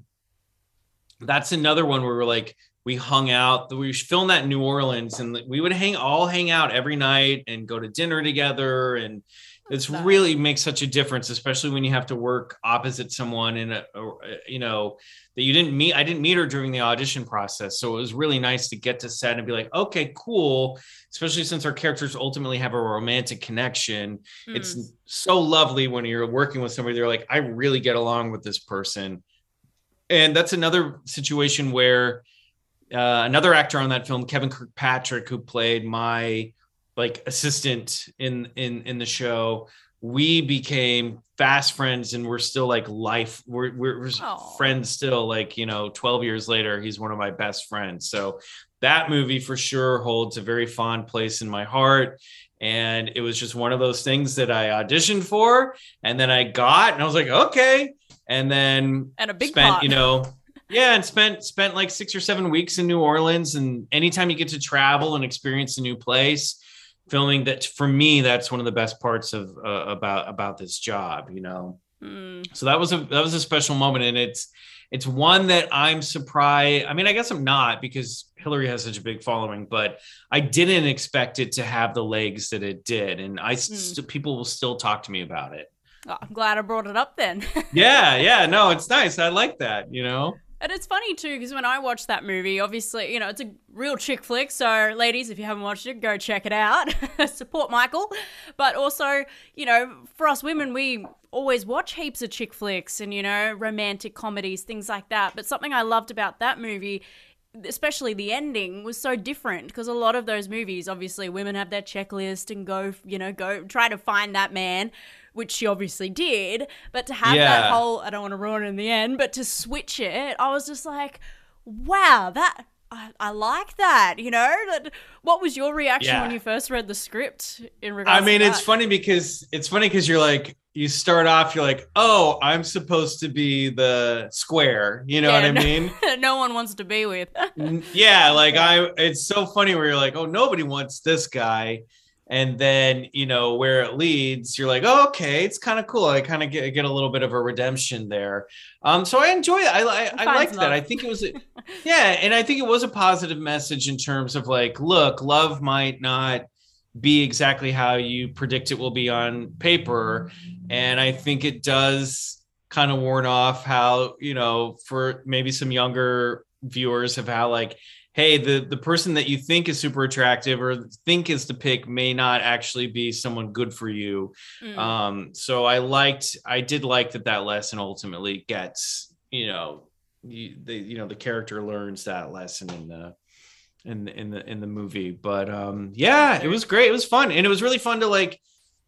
that's another one where we're like we hung out. We filmed that in New Orleans, and we would hang all hang out every night and go to dinner together and it's really makes such a difference especially when you have to work opposite someone in a, uh, you know that you didn't meet i didn't meet her during the audition process. So it was really nice to get to set and be like okay cool. Especially since our characters ultimately have a romantic connection. It's Mm. so lovely when you're working with somebody they're like i really get along with this person. And that's another situation where uh, another actor on that film, Kevin Kirkpatrick, who played my like assistant in in in the show. We became fast friends, and we're still like life. We're we're, we're friends still. Like you know, twelve years later, he's one of my best friends. So that movie for sure holds a very fond place in my heart. And it was just one of those things that I auditioned for, and then I got, and I was like, okay. And then And a big spent, part. you know, yeah, and spent spent like six or seven weeks in New Orleans. And anytime you get to travel and experience a new place, filming that for me, that's one of the best parts of uh, about about this job. You know, Mm. so that was a that was a special moment, and it's it's one that I'm surprised. I mean, I guess I'm not because Hilary has such a big following, but I didn't expect it to have the legs that it did, and I st- people will still talk to me about it. Oh, I'm glad I brought it up then. *laughs* Yeah, yeah, no, it's nice. I like that. You know. And it's funny too because when I watched that movie, obviously, you know, it's a real chick flick. So, ladies, if you haven't watched it, go check it out. *laughs* Support Michael. But also, you know, for us women, we always watch heaps of chick flicks and, you know, romantic comedies, things like that. But something I loved about that movie especially the ending was so different because a lot of those movies obviously women have their checklist and go you know go try to find that man which she obviously did but to have that whole i don't want to ruin it in the end but to switch it i was just like wow that I, I like that, you know. That, what was your reaction Yeah. when you first read the script in regards? I mean, it's funny because it's funny because you're like, you start off, you're like, oh, I'm supposed to be the square. You know what I no- mean? *laughs* no one wants to be with. Yeah, like I, it's so funny where you're like, oh, nobody wants this guy. And then, you know, where it leads, you're like, oh, okay, it's kind of cool. I kind of get, get a little bit of a redemption there. Um, so I enjoy it. I, I, I that. I think it was, a, *laughs* yeah. And I think it was a positive message in terms of like, look, love might not be exactly how you predict it will be on paper. And I think it does kind of warn off how, you know, for maybe some younger viewers of how like, hey, the the person that you think is super attractive or think is the pick may not actually be someone good for you. Mm. Um, so I liked, I did like that that lesson ultimately gets, you know, you, the you know the character learns that lesson in the in the in the in the movie. But um, yeah, it was great. It was fun, and it was really fun to like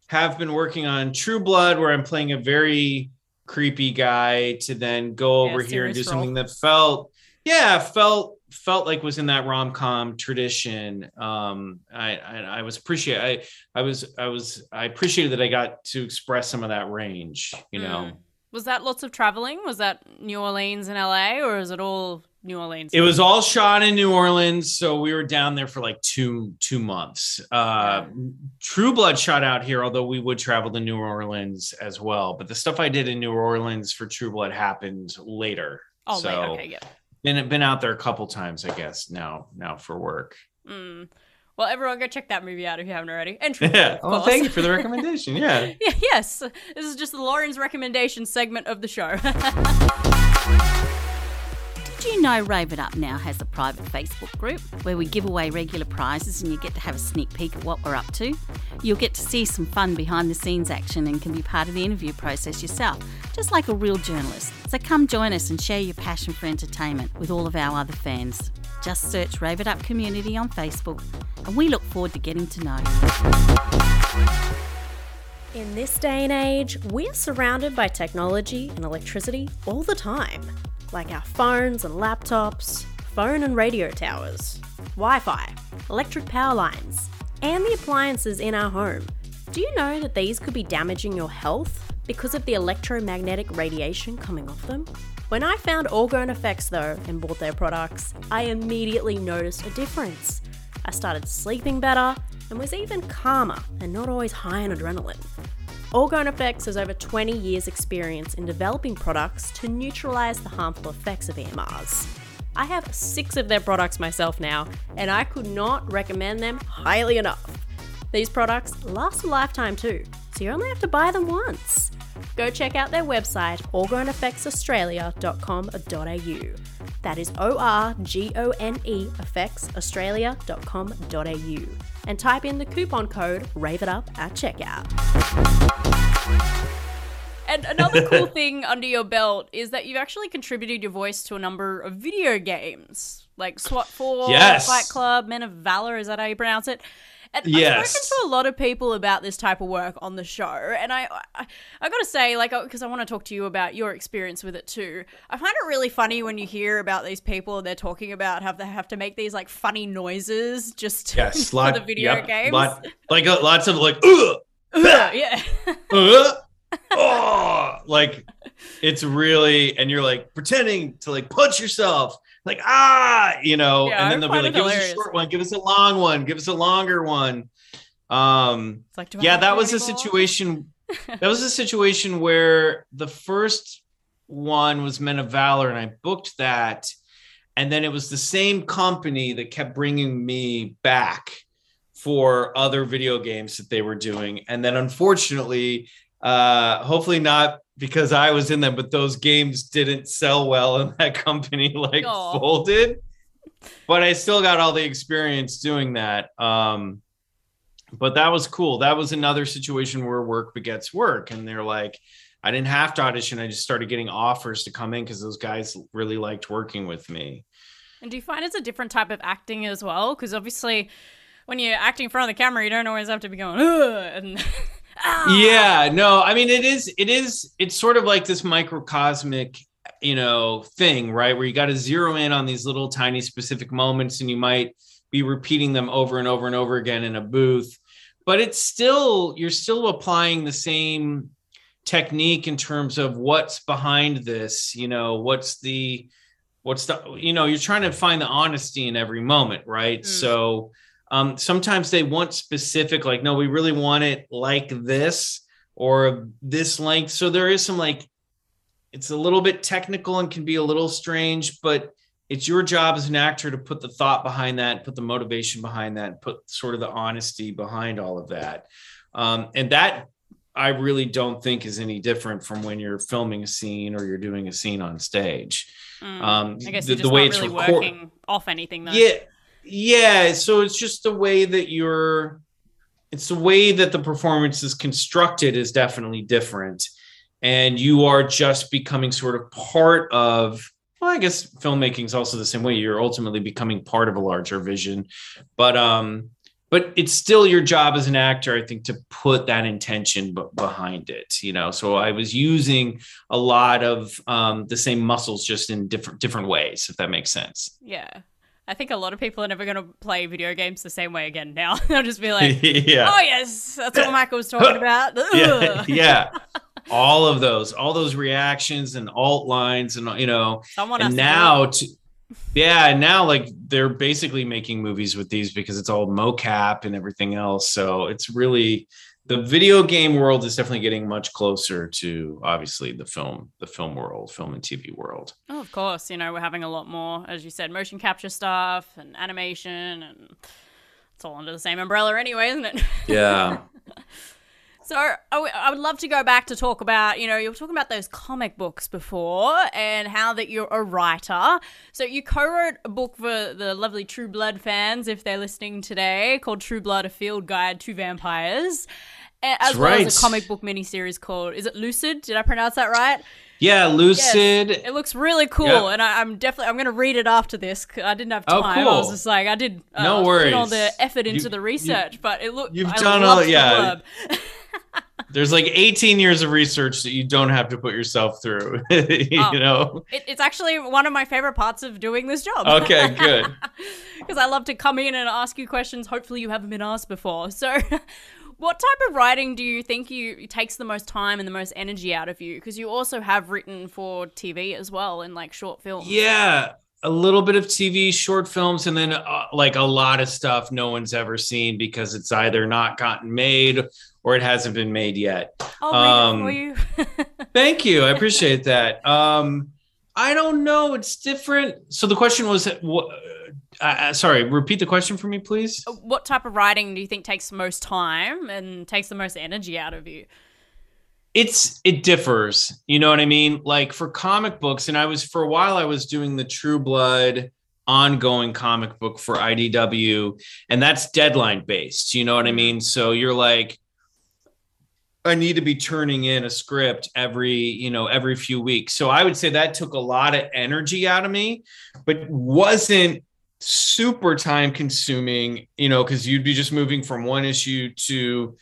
have been working on True Blood, where I'm playing a very creepy guy, to then go Yeah, over here and do role. something that felt yeah felt felt like was in that rom-com tradition um i i, I was appreciate i i was i was i appreciated that i got to express some of that range you know Mm. Was that lots of traveling? Was that New Orleans and LA, or is it all New Orleans? it was all shot in new orleans so we were down there for like two two months uh true blood shot out here although we would travel to new orleans as well but the stuff i did in new orleans for true blood happened later Oh, so. Okay, yeah. Been been out there a couple times i guess now now for work Mm. Well, everyone, go check that movie out if you haven't already. And *laughs* yeah well thank you for the recommendation *laughs* yeah Yeah, yes. This is just the Lauren's recommendation segment of the show. *laughs* You know Rave It Up now has a private Facebook group where we give away regular prizes and you get to have a sneak peek at what we're up to? You'll get to see some fun behind the scenes action and can be part of the interview process yourself, just like a real journalist. So come join us and share your passion for entertainment with all of our other fans. Just search Rave It Up Community on Facebook and we look forward to getting to know. In this day and age, we're surrounded by technology and electricity all the time, like our phones and laptops, phone and radio towers, Wi Fi, electric power lines, and the appliances in our home. Do you know that these could be damaging your health because of the electromagnetic radiation coming off them? When I found Orgone Effects though and bought their products, I immediately noticed a difference. I started sleeping better and was even calmer and not always high on adrenaline. Effects has over 20 years' experience in developing products to neutralize the harmful effects of EMRs. I have six of their products myself now, and I could not recommend them highly enough. These products last a lifetime too, so you only have to buy them once. Go check out their website, orgoneeffectsaustralia.com.au. That is O R G O N E effectsaustralia.com.au. And type in the coupon code RAVEITUP at checkout. And another cool *laughs* thing under your belt is that you've actually contributed your voice to a number of video games, like SWAT 4, Yes. Fight Club, Men of Valor. Is that how you pronounce it? And Yes. I've spoken to a lot of people about this type of work on the show, and I, I, I gotta say, like, because I want to talk to you about your experience with it too. I find it really funny when you hear about these people they're talking about how they have to make these like funny noises just Yes, *laughs* for lot, the video yep, games. lot- like uh, lots of like, *laughs* Ugh, *laughs* Ugh, yeah. uh, oh, like it's really, and you're like pretending to like punch yourself, like ah, you know, Yeah, and then they'll be like, give us a short one, give us a long one, give us a longer one. Um, like, yeah, that was a situation. *laughs* that was a situation where the first one was Men of Valor, and I booked that, and then it was the same company that kept bringing me back for other video games that they were doing, and then unfortunately, uh, hopefully not because I was in them, but those games didn't sell well, and that *laughs* company like Aw. folded. But I still got all the experience doing that. Um, but that was cool. That was another situation where work begets work. And they're like, I didn't have to audition. I just started getting offers to come in because those guys really liked working with me. And do you find it's a different type of acting as well? Because obviously, when you're acting in front of the camera, you don't always have to be going, Ugh, and. *laughs* Yeah, no, I mean, it is, it is, it's sort of like this microcosmic, you know, thing, right? Where you got to zero in on these little tiny specific moments and you might be repeating them over and over and over again in a booth. But it's still, you're still applying the same technique in terms of what's behind this, you know, what's the, what's the, you know, you're trying to find the honesty in every moment, right? Mm. So, um, sometimes they want specific, like, no, we really want it like this or this length. So there is some like, it's a little bit technical and can be a little strange, but it's your job as an actor to put the thought behind that, put the motivation behind that, put sort of the honesty behind all of that. Um, and that I really don't think is any different from when you're filming a scene or you're doing a scene on stage. Mm. Um, I guess the- the way not it's really record- working off anything though. yeah yeah so it's just the way that you're it's the way that the performance is constructed is definitely different. And you are just becoming sort of part of well i guess filmmaking is also the same way. You're ultimately becoming part of a larger vision. But um but it's still your job as an actor i think to put that intention b- behind it you know? So i was using a lot of um, the same muscles just in different different ways if that makes sense. Yeah. I think a lot of people are never going to play video games the same way again now. *laughs* They'll just be like, *laughs* Yeah. oh, yes, that's what Michael was talking *laughs* about. yeah, yeah. All of those, all those reactions and alt lines, and you know, Someone and now, to, yeah, and now like they're basically making movies with these because it's all mocap and everything else. So it's really the video game world is definitely getting much closer to obviously the film, the film world, film and TV world. Oh, of course. You know, we're having a lot more, as you said, motion capture stuff and animation, and it's all under the same umbrella anyway, isn't it? *laughs* Yeah. So I, w- I would love to go back to talk about, you know, you were talking about those comic books before and how that you're a writer. So you co-wrote a book for the lovely True Blood fans, if they're listening today, called True Blood: A Field Guide to Vampires, as That's well right. as a comic book miniseries called Is it Lucid? Did I pronounce that right? Yeah, Lucid. Yes, it looks really cool, and I, I'm definitely I'm gonna read it after this. 'cause I didn't have time. Oh, time. I was just like I did. Uh, No Put all the effort into You- the research, but it looked. you've I done all- the yeah. *laughs* There's like 18 years of research that you don't have to put yourself through. *laughs* you Oh. know. It, it's actually one of my favorite parts of doing this job. Okay, *laughs* good. Because I love to come in and ask you questions. Hopefully, you haven't been asked before. So, what type of writing do you think you takes the most time and the most energy out of you? Because you also have written for TV as well in like short films. Yeah, a little bit of TV, short films, and then uh, like a lot of stuff no one's ever seen because it's either not gotten made or it hasn't been made yet. I'll read Um, it for you. *laughs* Thank you. I appreciate that. Um, I don't know. It's different. So the question was, what? Uh, uh, sorry, repeat the question for me, please. what type of writing do you think takes the most time and takes the most energy out of you? it's it differs you know what i mean like for comic books and i was for a while i was doing the true blood ongoing comic book for idw and that's deadline based you know what i mean so you're like I need to be turning in a script every, you know, every few weeks. So I would say that took a lot of energy out of me, but wasn't super time consuming, you know, because you'd be just moving from one issue to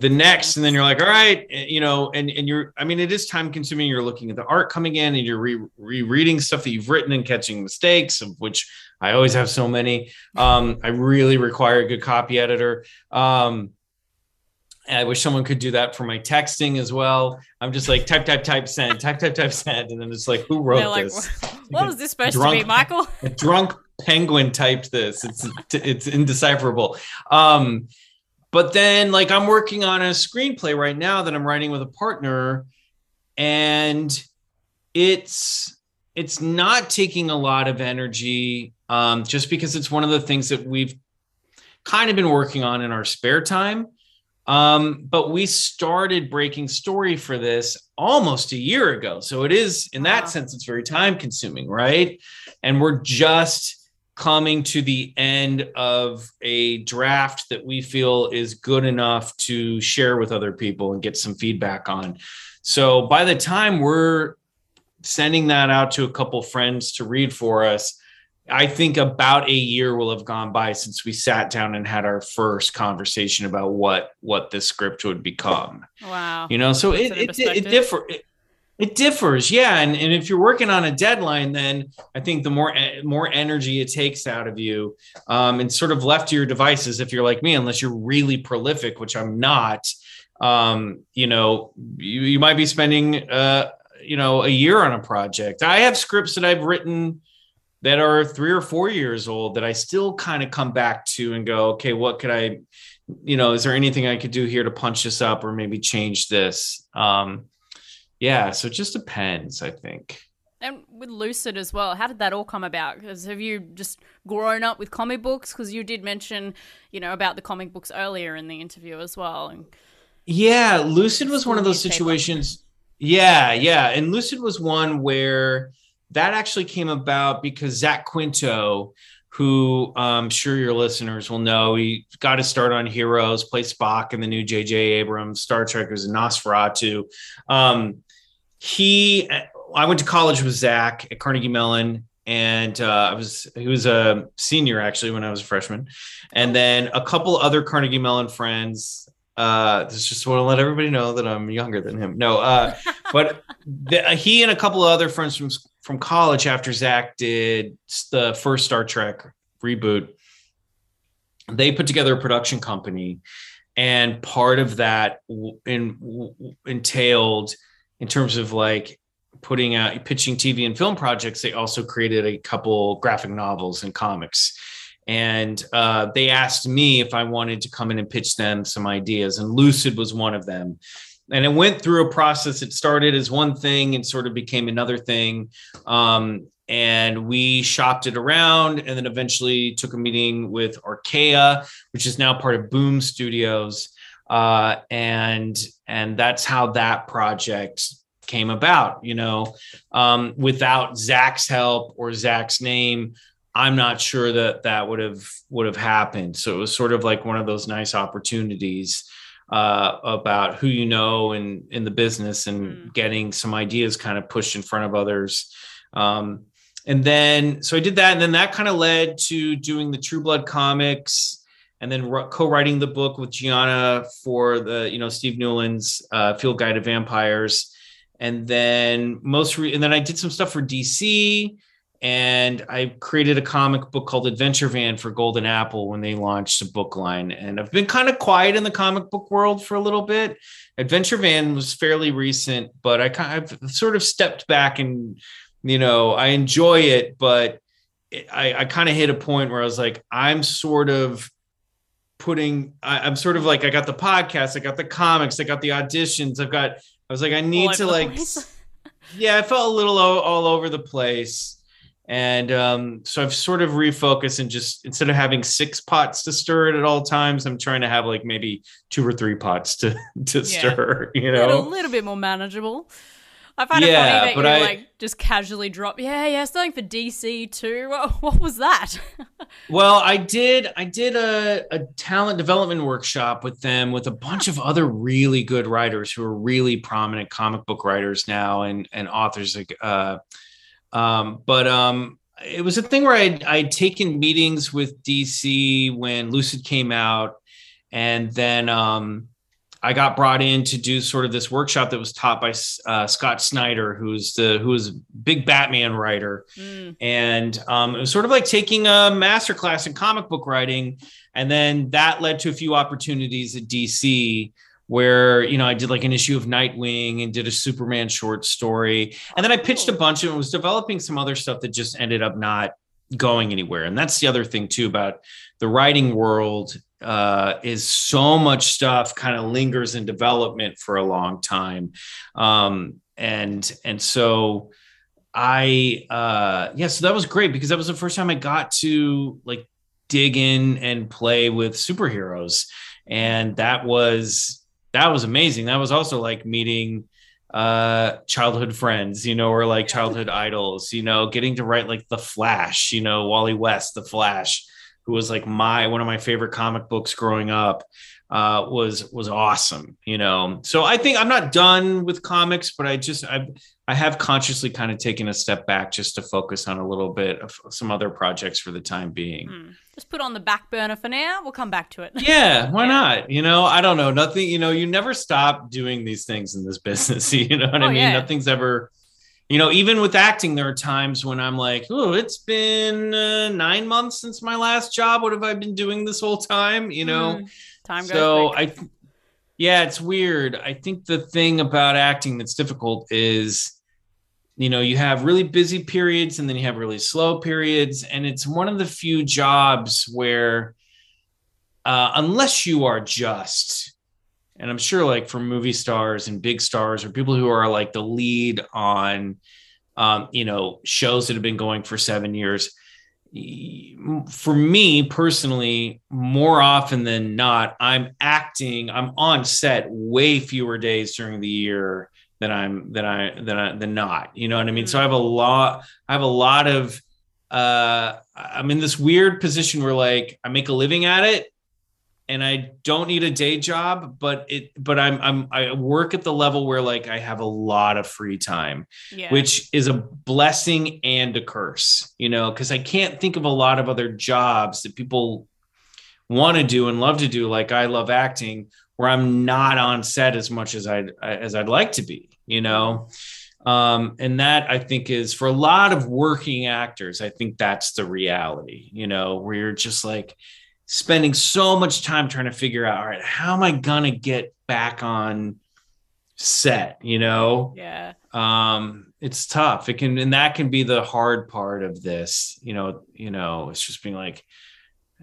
the next and then you're like all right eh, you know and and you're i mean it is time consuming you're looking at the art coming in and you're re- rereading stuff that you've written and catching mistakes of which i always have so many um i really require a good copy editor um I wish someone could do that for my texting as well. I'm just like type, type, type, send, type, type, type, send, and then it's like, who wrote like, this? What was this supposed drunk, to be, Michael? *laughs* drunk penguin typed this. It's it's indecipherable. Um, but then, like, I'm working on a screenplay right now that I'm writing with a partner, and it's it's not taking a lot of energy, um, just because it's one of the things that we've kind of been working on in our spare time. Um, but we started breaking story for this almost a year ago. So it is, in that sense, it's very time consuming, right? And we're just coming to the end of a draft that we feel is good enough to share with other people and get some feedback on. So by the time we're sending that out to a couple friends to read for us, I think about a year will have gone by since we sat down and had our first conversation about what what this script would become. Wow. You know, so it it, it, it differ it, it differs, yeah. And, and if you're working on a deadline, then I think the more more energy it takes out of you, um, and sort of left to your devices, if you're like me, unless you're really prolific, which I'm not, um, you know, you, you might be spending, uh, you know, a year on a project. I have scripts that I've written that are three or four years old that I still kind of come back to and go, okay, what could I, you know, is there anything I could do here to punch this up or maybe change this? Um, yeah, so it just depends, I think. And with Lucid as well, how did that all come about? Because have you just grown up with comic books? Because you did mention, you know, about the comic books earlier in the interview as well. And yeah, Lucid was one of those situations. Yeah, yeah, and Lucid was one where that actually came about because Zach Quinto, who I'm sure your listeners will know, he got his start on Heroes, play Spock in the new J.J. Abrams Star Trek, was NOS4A2. Um, he I went to college with Zach at Carnegie Mellon, and uh, I was he was a senior actually when I was a freshman, and then a couple other Carnegie Mellon friends. Uh, this just want to let everybody know that I'm younger than him. No, uh, *laughs* but the, he and a couple of other friends from from college after Zach did the first Star Trek reboot, they put together a production company, and part of that in, entailed in terms of like putting out pitching TV and film projects, they also created a couple graphic novels and comics. And uh, they asked me if I wanted to come in and pitch them some ideas, and Lucid was one of them. And it went through a process. It started as one thing and sort of became another thing. Um, and we shopped it around and then eventually took a meeting with Archaia, which is now part of Boom Studios. Uh, and and that's how that project came about. You know, um, without Zach's help or Zach's name, I'm not sure that that would have would have happened. So it was sort of like one of those nice opportunities uh, about who you know in in the business and mm. getting some ideas kind of pushed in front of others. Um, and then so I did that, and then that kind of led to doing the True Blood comics and then co-writing the book with Gianna for the you know Steve Newlin's uh, Field Guide to Vampires and then most re- and then I did some stuff for DC and I created a comic book called Adventure Van for Golden Apple when they launched a book line. And I've been kind of quiet in the comic book world for a little bit. Adventure Van was fairly recent, but I kind of sort of stepped back and you know I enjoy it, but I, I kind of hit a point where I was like, I'm sort of putting I, am sort of like I got the podcast, I got the comics, I got the auditions, I've got I was like, I need to like, yeah, I felt a little all, all over the place. And um, so I've sort of refocused and just instead of having six pots to stir it at all times, I'm trying to have like maybe two or three pots to *laughs* to yeah. stir. You know, a little bit more manageable. I find it Yeah, funny that you I- like just casually drop. Yeah, yeah, something for DC too. *laughs* What, what was that? *laughs* Well, I did. I did a, a talent development workshop with them with a bunch of other really good writers who are really prominent comic book writers now and and authors. Like, uh, um, but um, it was a thing where I'd, I'd taken meetings with DC when Lucid came out, and then um, I got brought in to do sort of this workshop that was taught by uh, Scott Snyder, who's the who is a big Batman writer. Mm. and um, it was sort of like taking a master class in comic book writing and then that led to a few opportunities at dc where you know i did like an issue of nightwing and did a superman short story. And then i pitched a bunch and was developing some other stuff that just ended up not going anywhere. And that's the other thing too about the writing world uh, is so much stuff kind of lingers in development for a long time um, and and so I uh yeah, so that was great because that was the first time I got to like dig in and play with superheroes. And that was that was amazing. That was also like meeting uh childhood friends, you know, or like *laughs* childhood idols, you know, getting to write like The Flash, you know, Wally West, The Flash, who was like my one of my favorite comic books growing up uh was was awesome you know so i think i'm not done with comics but i just i i have consciously kind of taken a step back just to focus on a little bit of some other projects for the time being Hmm. Just put on the back burner for now. We'll come back to it. yeah why *laughs* not you know i don't know nothing you know you never stop doing these things in this *laughs* business you know what i Oh, mean yeah. nothing's ever you know even with acting there are times when i'm like oh it's been uh, nine months since my last job. What have i been doing this whole time? You know? Mm. Time goes so i th- yeah it's weird. I think the thing about acting that's difficult is you know you have really busy periods and then you have really slow periods and it's one of the few jobs where uh, unless you are just and i'm sure like for movie stars and big stars or people who are like the lead on um, you know shows that have been going for seven years for me personally more often than not i'm acting i'm on set way fewer days during the year than i'm than i than i than not. You know what i mean? So i have a lot i have a lot of uh i'm in this weird position where like i make a living at it and I don't need a day job, but it but I'm I'm I work at the level where like I have a lot of free time, Yeah. which is a blessing and a curse, you know, because I can't think of a lot of other jobs that people want to do and love to do. Like I love acting, where I'm not on set as much as I'd as I'd like to be, you know. Um, and that I think is for a lot of working actors, I think that's the reality, you know, where you're just like spending so much time trying to figure out, all right, how am I gonna get back on set, you know? Yeah. um it's tough it can and that can be the hard part of this you know you know it's just being like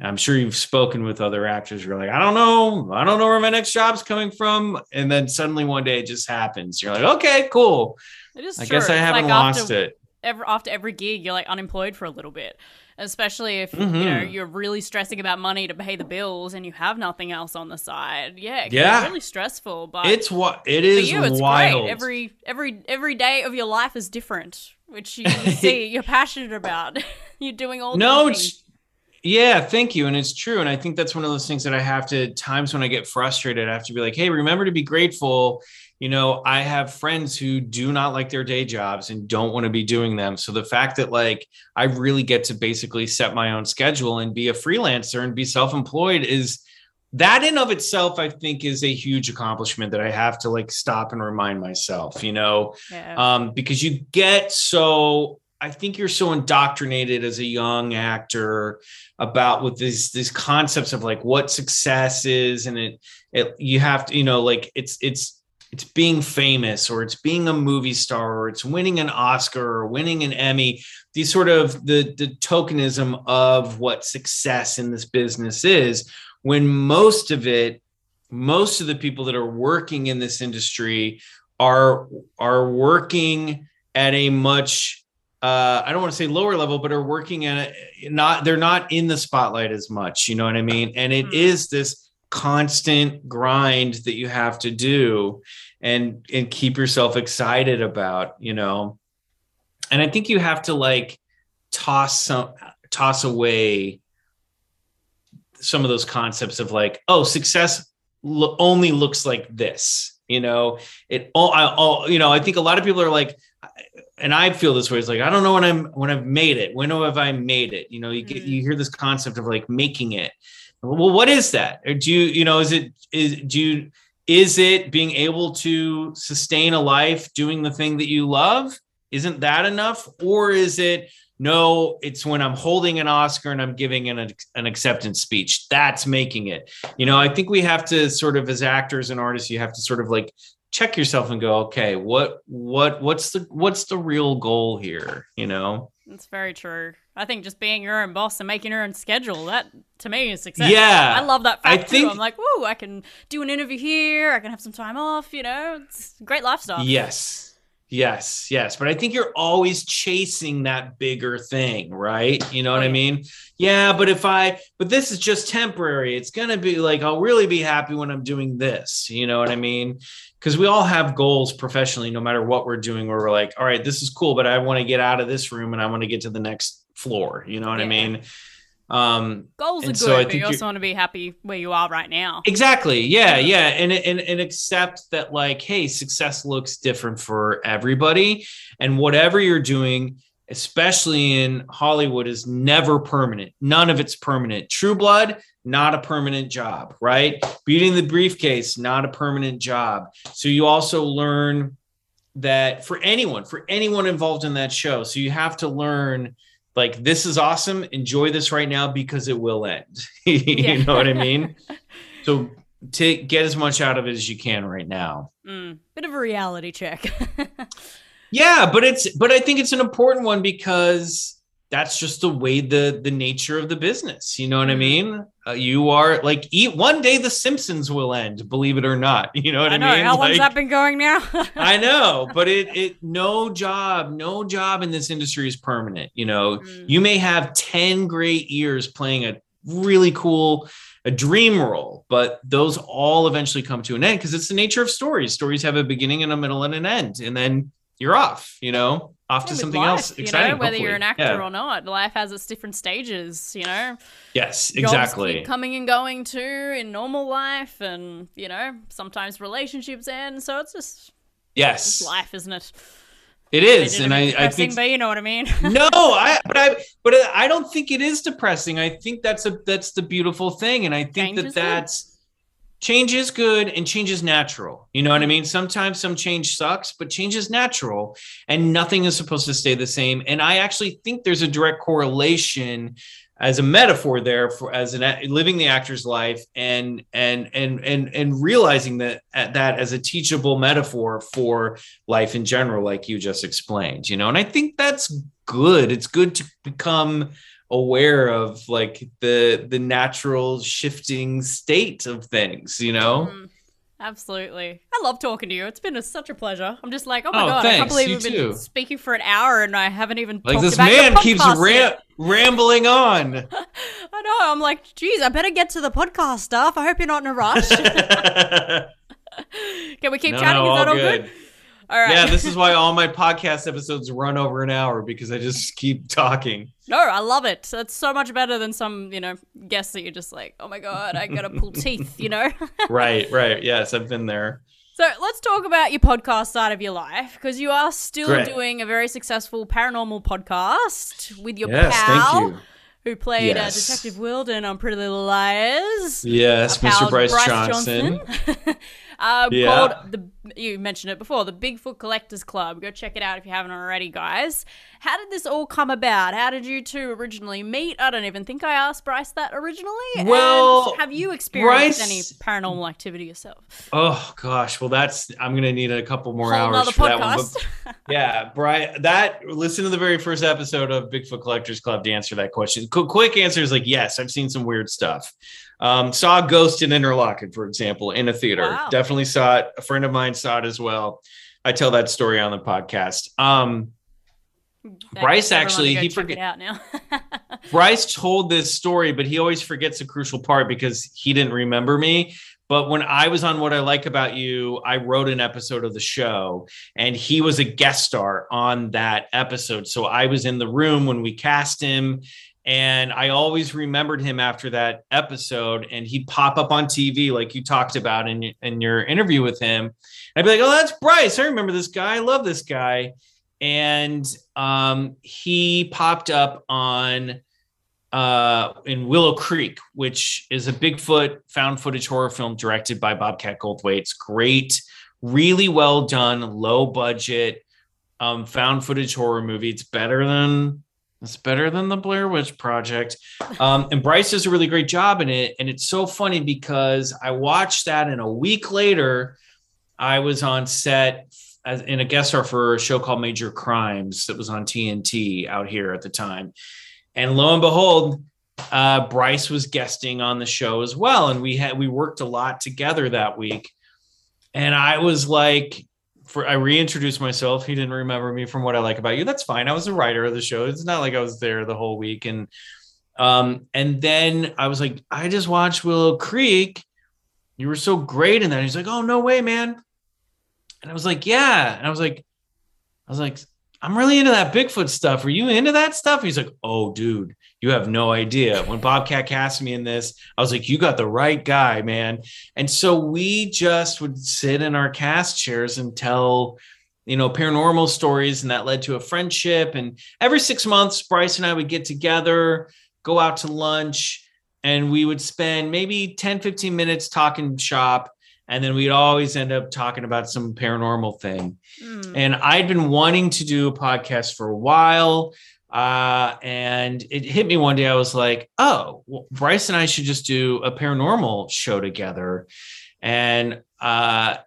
i'm sure you've spoken with other actors you're like i don't know i don't know where my next job's coming from and then suddenly one day it just happens you're like okay cool i true. guess i haven't like lost after, it Every, after every gig, you're like unemployed for a little bit, especially if you Mhm. know you're really stressing about money to pay the bills and you have nothing else on the side. Yeah, Yeah. really stressful. But it's what it is. for you, it's wild great. Every every every day of your life is different, which you *laughs* see you're passionate about. *laughs* you're doing all no the it's yeah thank you and it's true and i think that's one of those things that i have to times when i get frustrated i have to be like hey remember to be grateful you know i have friends who do not like their day jobs and don't want to be doing them so the fact that like i really get to basically set my own schedule and be a freelancer and be self-employed is that in of itself i think is a huge accomplishment that i have to like stop and remind myself you know Yeah. um, because you get so I think you're so indoctrinated as a young actor about with these these concepts of like what success is, and it it you have to you know like it's it's it's being famous or it's being a movie star or it's winning an Oscar or winning an Emmy. These sort of the the tokenism of what success in this business is, when most of it, most of the people that are working in this industry are are working at a much uh, I don't want to say lower level, but are working at a, not they're not in the spotlight as much. You know what I mean? And it is this constant grind that you have to do. and and keep yourself excited about you know? And i think you have to like toss some toss away some of those concepts of like oh success lo- only looks like this you know? It all I, all you know i think a lot of people are like and i feel this way it's like i don't know when i'm when i've made it. When have i made it? You know you get you mm. hear this concept of like making it well what is that? Or do you you know is it is do you is it being able to sustain a life doing the thing that you love? Isn't that enough? Or is it no it's when i'm holding an oscar and i'm giving an, an acceptance speech that's making it. You know i think we have to sort of as actors and artists you have to sort of like check yourself and go okay what what what's the what's the real goal here? You know? It's very true. I think just being your own boss and making your own schedule, that to me is success. Yeah, I love that I fact think- too. I'm like, whoa, I can do an interview here, I can have some time off, you know, it's great lifestyle. Yes. Yes, yes. But I think you're always chasing that bigger thing, right? You know what oh, I mean? Yeah, but if I, but this is just temporary. It's going to be like, I'll really be happy when I'm doing this. You know what I mean? Because we all have goals professionally, no matter what we're doing, where we're like, all right, this is cool, but I want to get out of this room and I want to get to the next floor. You know what I mean? Um, Goals are good, so I but you also want to be happy where you are right now. Exactly. Yeah, yeah. And and and accept that like, hey, success looks different for everybody. And whatever you're doing, especially in Hollywood, is never permanent. None of it's permanent. True Blood, not a permanent job, right? Beauty and the Briefcase, not a permanent job. So you also learn that for anyone, for anyone involved in that show. So you have to learn like this is awesome. Enjoy this right now because it will end. *laughs* you know what I mean? *laughs* So take get as much out of it as you can right now. Mm, bit of a reality check. *laughs* Yeah, but it's but I think it's an important one because that's just the way the the nature of the business. You know what I mean? Uh, you are like eat one day the Simpsons will end, believe it or not. *laughs* You know what I, I mean? How long's that been going now? *laughs* I know, *laughs* but it it no job, no job in this industry is permanent. You know, Mm. you may have 10 great years playing a really cool a dream role, but those all eventually come to an end because it's the nature of stories. Stories have a beginning and a middle and an end, and then you're off, you know, off to something life, else you know, whether you're an actor Yeah. or not, life has its different stages. You know, Yes, exactly. coming and going too in normal life, and you know, sometimes relationships end. So it's just Yes, it's life, isn't it? it is, and I, I think but you know what I mean. *laughs* no, I but I but I don't think it is depressing. I think that's a that's the beautiful thing, and I think Change is that that's change is good and change is natural. You know what I mean? Sometimes some change sucks, but change is natural, and nothing is supposed to stay the same. And I actually think there's a direct correlation as a metaphor there for as an living the actor's life and and and and and realizing that that as a teachable metaphor for life in general like you just explained you know and i think that's good it's good to become aware of like the the natural shifting state of things you know Mm, absolutely. I love talking to you. It's been a, such a pleasure. I'm just like, oh my Oh, god, I can't thanks. believe You we've been speaking for an hour and I haven't even like this man keeps ram- rambling on *laughs* I know. I'm like, geez, I better get to the podcast stuff. I hope you're not in a rush. *laughs* *laughs* Can we keep No, chatting? no, Is that all all good? good. All right. yeah this is why *laughs* all my podcast episodes run over an hour because i just keep talking No, I love it. That's so much better than some, you know, guests that you're just like, oh my god, I gotta pull teeth, you know. *laughs* right right yes i've been there So let's talk about your podcast side of your life because you are still Great. doing a very successful paranormal podcast with your Yes, thank pal you. who played Yes. uh, Detective Wilden on Pretty Little Liars. Yes, Mr. pal Bryce Johnson. *laughs* uh, Yeah. Called the you mentioned it before, the Bigfoot Collectors Club. Go check it out if you haven't already, guys. How did this all come about? How did you two originally meet? I don't even think I asked Bryce that originally. And Well, have you experienced Bryce- any paranormal activity yourself? Oh gosh, well that's I'm gonna need a couple more Whole hours for that one. But *laughs* yeah, Bryce, that listen to the very first episode of Bigfoot Collectors Club to answer that question. Qu- quick answer is like yes, I've seen some weird stuff. Um, saw a ghost in Interlochen, for example, in a theater. Wow. Definitely saw it. A friend of mine saw it as well. I tell that story on the podcast. Um, Bryce actually he forget out now. *laughs* Bryce told this story, but he always forgets a crucial part because he didn't remember me. But when I was on What I Like About You, I wrote an episode of the show and he was a guest star on that episode. So I was in the room when we cast him. And I always remembered him after that episode, and he'd pop up on TV like you talked about in, in your interview with him. And I'd be like, "Oh, that's Bryce. I remember this guy. I love this guy." And um, he popped up on uh, in Willow Creek, which is a Bigfoot found footage horror film directed by Bobcat Goldthwait. It's great, really well done, low budget um, found footage horror movie. It's better than it's better than the Blair Witch Project. Um, and Bryce does a really great job in it. And it's so funny because I watched that, and a week later, I was on set as in a guest star for a show called Major Crimes that was on TNT out here at the time. And lo and behold, uh, Bryce was guesting on the show as well, and we had we worked a lot together that week. And I was like, for I reintroduced myself. He didn't remember me from what I like about you. That's fine. I was a writer of the show. It's not like I was there the whole week. And um, and then I was like, I just watched Willow Creek. You were so great in that. He's like, Oh no way, man. And I was like, Yeah. And I was like, I was like, I'm really into that Bigfoot stuff. Are you into that stuff? He's like, Oh, dude, you have no idea. When Bobcat cast me in this, I was like, You got the right guy, man. And so we just would sit in our cast chairs and tell, you know, paranormal stories. And that led to a friendship. And every six months, Bryce and I would get together, go out to lunch, and we would spend maybe 10, 15 minutes talking shop and then we'd always end up talking about some paranormal thing. Mm. And I'd been wanting to do a podcast for a while. Uh, and it hit me one day. I was like, oh, well, Bryce and I should just do a paranormal show together. And, uh,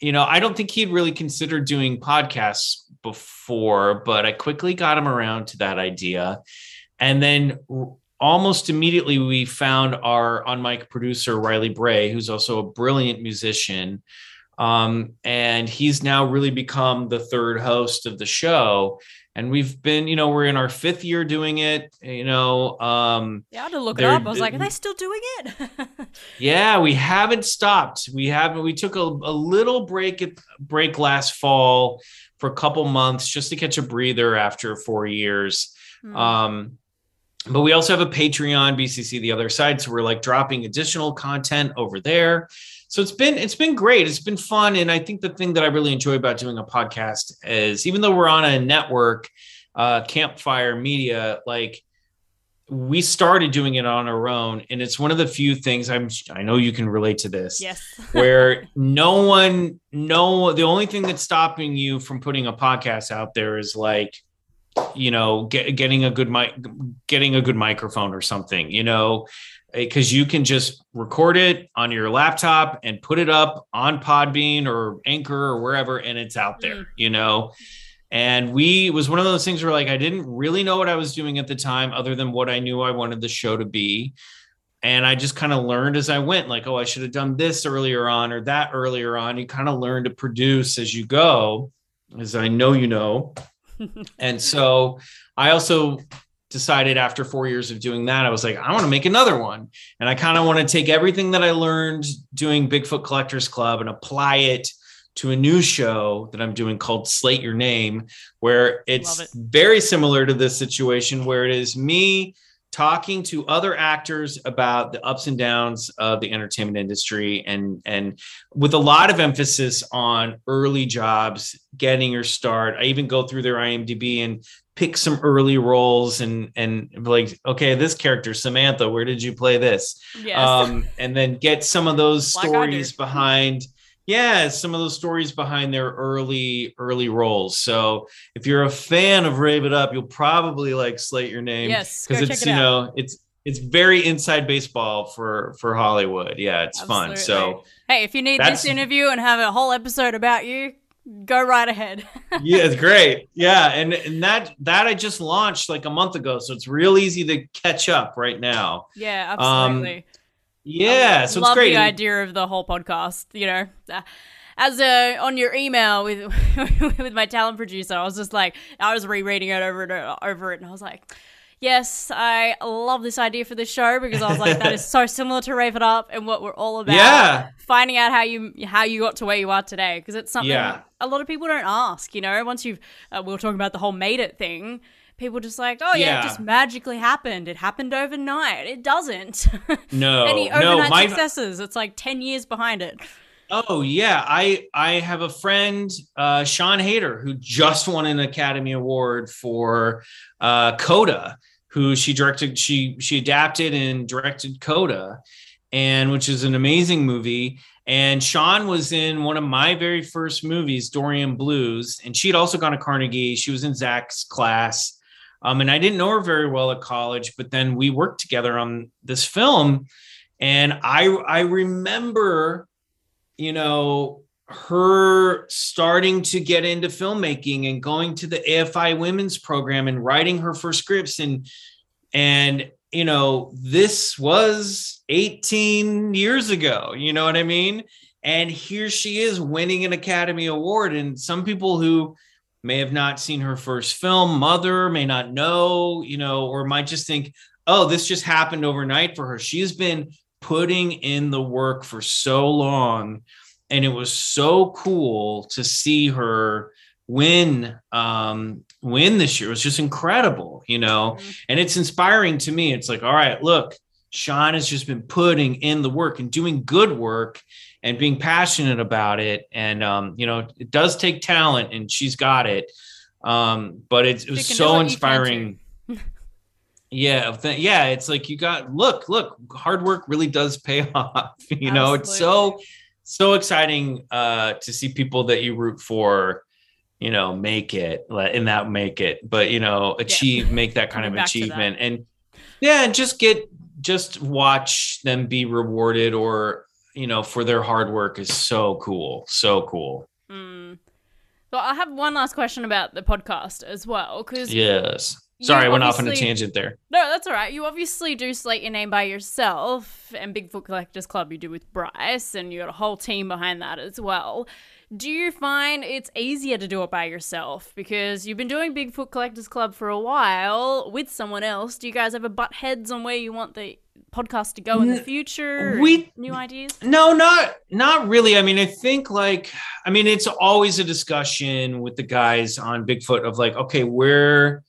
you know, I don't think he'd really considered doing podcasts before, but I quickly got him around to that idea. And then almost immediately we found our on mic producer riley bray who's also a brilliant musician um, and he's now really become the third host of the show and we've been you know we're in our fifth year doing it you know um yeah i had to look it up. I was like are they still doing it? *laughs* Yeah we haven't stopped. We haven't we took a, a little break at break last fall for a couple months just to catch a breather after four years. Mm. um but we also have a patreon bcc the other side so we're like dropping additional content over there so it's been it's been great. It's been fun. And i think the thing that i really enjoy about doing a podcast is even though we're on a network uh campfire media like we started doing it on our own. And it's one of the few things i'm i know you can relate to this yes. *laughs* where no one no the only thing that's stopping you from putting a podcast out there is like you know get, getting a good mic getting a good microphone or something you know because you can just record it on your laptop and put it up on podbean or anchor or wherever and it's out there mm. you know? And we was one of those things where like i didn't really know what i was doing at the time other than what i knew i wanted the show to be. And i just kind of learned as i went like oh i should have done this earlier on or that earlier on. You kind of learn to produce as you go as i know you know. *laughs* And so I also decided after four years of doing that, I was like, I want to make another one. And I kind of want to take everything that I learned doing Bigfoot Collectors Club and apply it to a new show that I'm doing called Slate Your Name, where it's it. very similar to this situation where it is me talking to other actors about the ups and downs of the entertainment industry and and with a lot of emphasis on early jobs getting your start i even go through their imdb and pick some early roles and and like okay this character samantha where did you play this yes. um and then get some of those like stories behind yeah, some of those stories behind their early early roles. So if you're a fan of Rave It Up, you'll probably like Slate Your Name. Yes, because it's it you know it's it's very inside baseball for for Hollywood. Yeah, it's Absolutely. fun. So hey, if you need this interview and have a whole episode about you, go right ahead. *laughs* yeah, it's great. Yeah, and and that that I just launched like a month ago, so it's real easy to catch up right now. Yeah, absolutely. Um, yeah, so love it's great. the idea of the whole podcast. You know, uh, as a on your email with *laughs* with my talent producer, I was just like, I was rereading it over and over it, and I was like, yes, I love this idea for the show because I was like, that is so *laughs* similar to Rave It Up and what we're all about. Yeah. Finding out how you how you got to where you are today because it's something Yeah. a lot of people don't ask. You know, once you've uh, we were talking about the whole made it thing. People just like, oh yeah, Yeah. it just magically happened. It happened overnight. It doesn't. *laughs* No, Any no, overnight my successes? It's like ten years behind it. Oh yeah, I I have a friend, uh, Siân Heder, who just won an Academy Award for uh, Coda, who she directed. She she adapted and directed Coda, and which is an amazing movie. And Sean was in one of my very first movies, Dorian Blues, and she had also gone to Carnegie. She was in Zach's class. Um, and I didn't know her very well at college, but then we worked together on this film. And I I remember you know, her starting to get into filmmaking and going to the AFI women's program and writing her first scripts and and you know, this was 18 years ago, you know what I mean? And here she is winning an Academy Award and some people who may have not seen her first film, Mother, may not know, you know, or might just think, "Oh, this just happened overnight for her." She's been putting in the work for so long. And it was so cool to see her win um win this year. It was just incredible you know? And it's inspiring to me. It's like all right look Siân has just been putting in the work and doing good work and being passionate about it. And um you know it does take talent and she's got it. Um but it's, it was so inspiring yeah, yeah. It's like you got look, look. Hard work really does pay *laughs* off. You know, it's so so exciting uh, to see people that you root for. You know, make it like, and that make it, but you know, achieve, make that kind of Coming achievement, and yeah, and just get just watch them be rewarded or you know for their hard work is so cool, so cool. Mm. Well, I have one last question about the podcast as well, because Yes. You Sorry, I went off on a tangent there. No, that's all right. You obviously do slate your name by yourself, and Bigfoot Collectors Club you do with Bryce, and you got a whole team behind that as well. Do you find it's easier to do it by yourself because you've been doing Bigfoot Collectors Club for a while with someone else? Do you guys ever butt heads on where you want the podcast to go in the future? we- new ideas. No, not not really. I mean, I think like I mean, it's always a discussion with the guys on Bigfoot of like, okay, where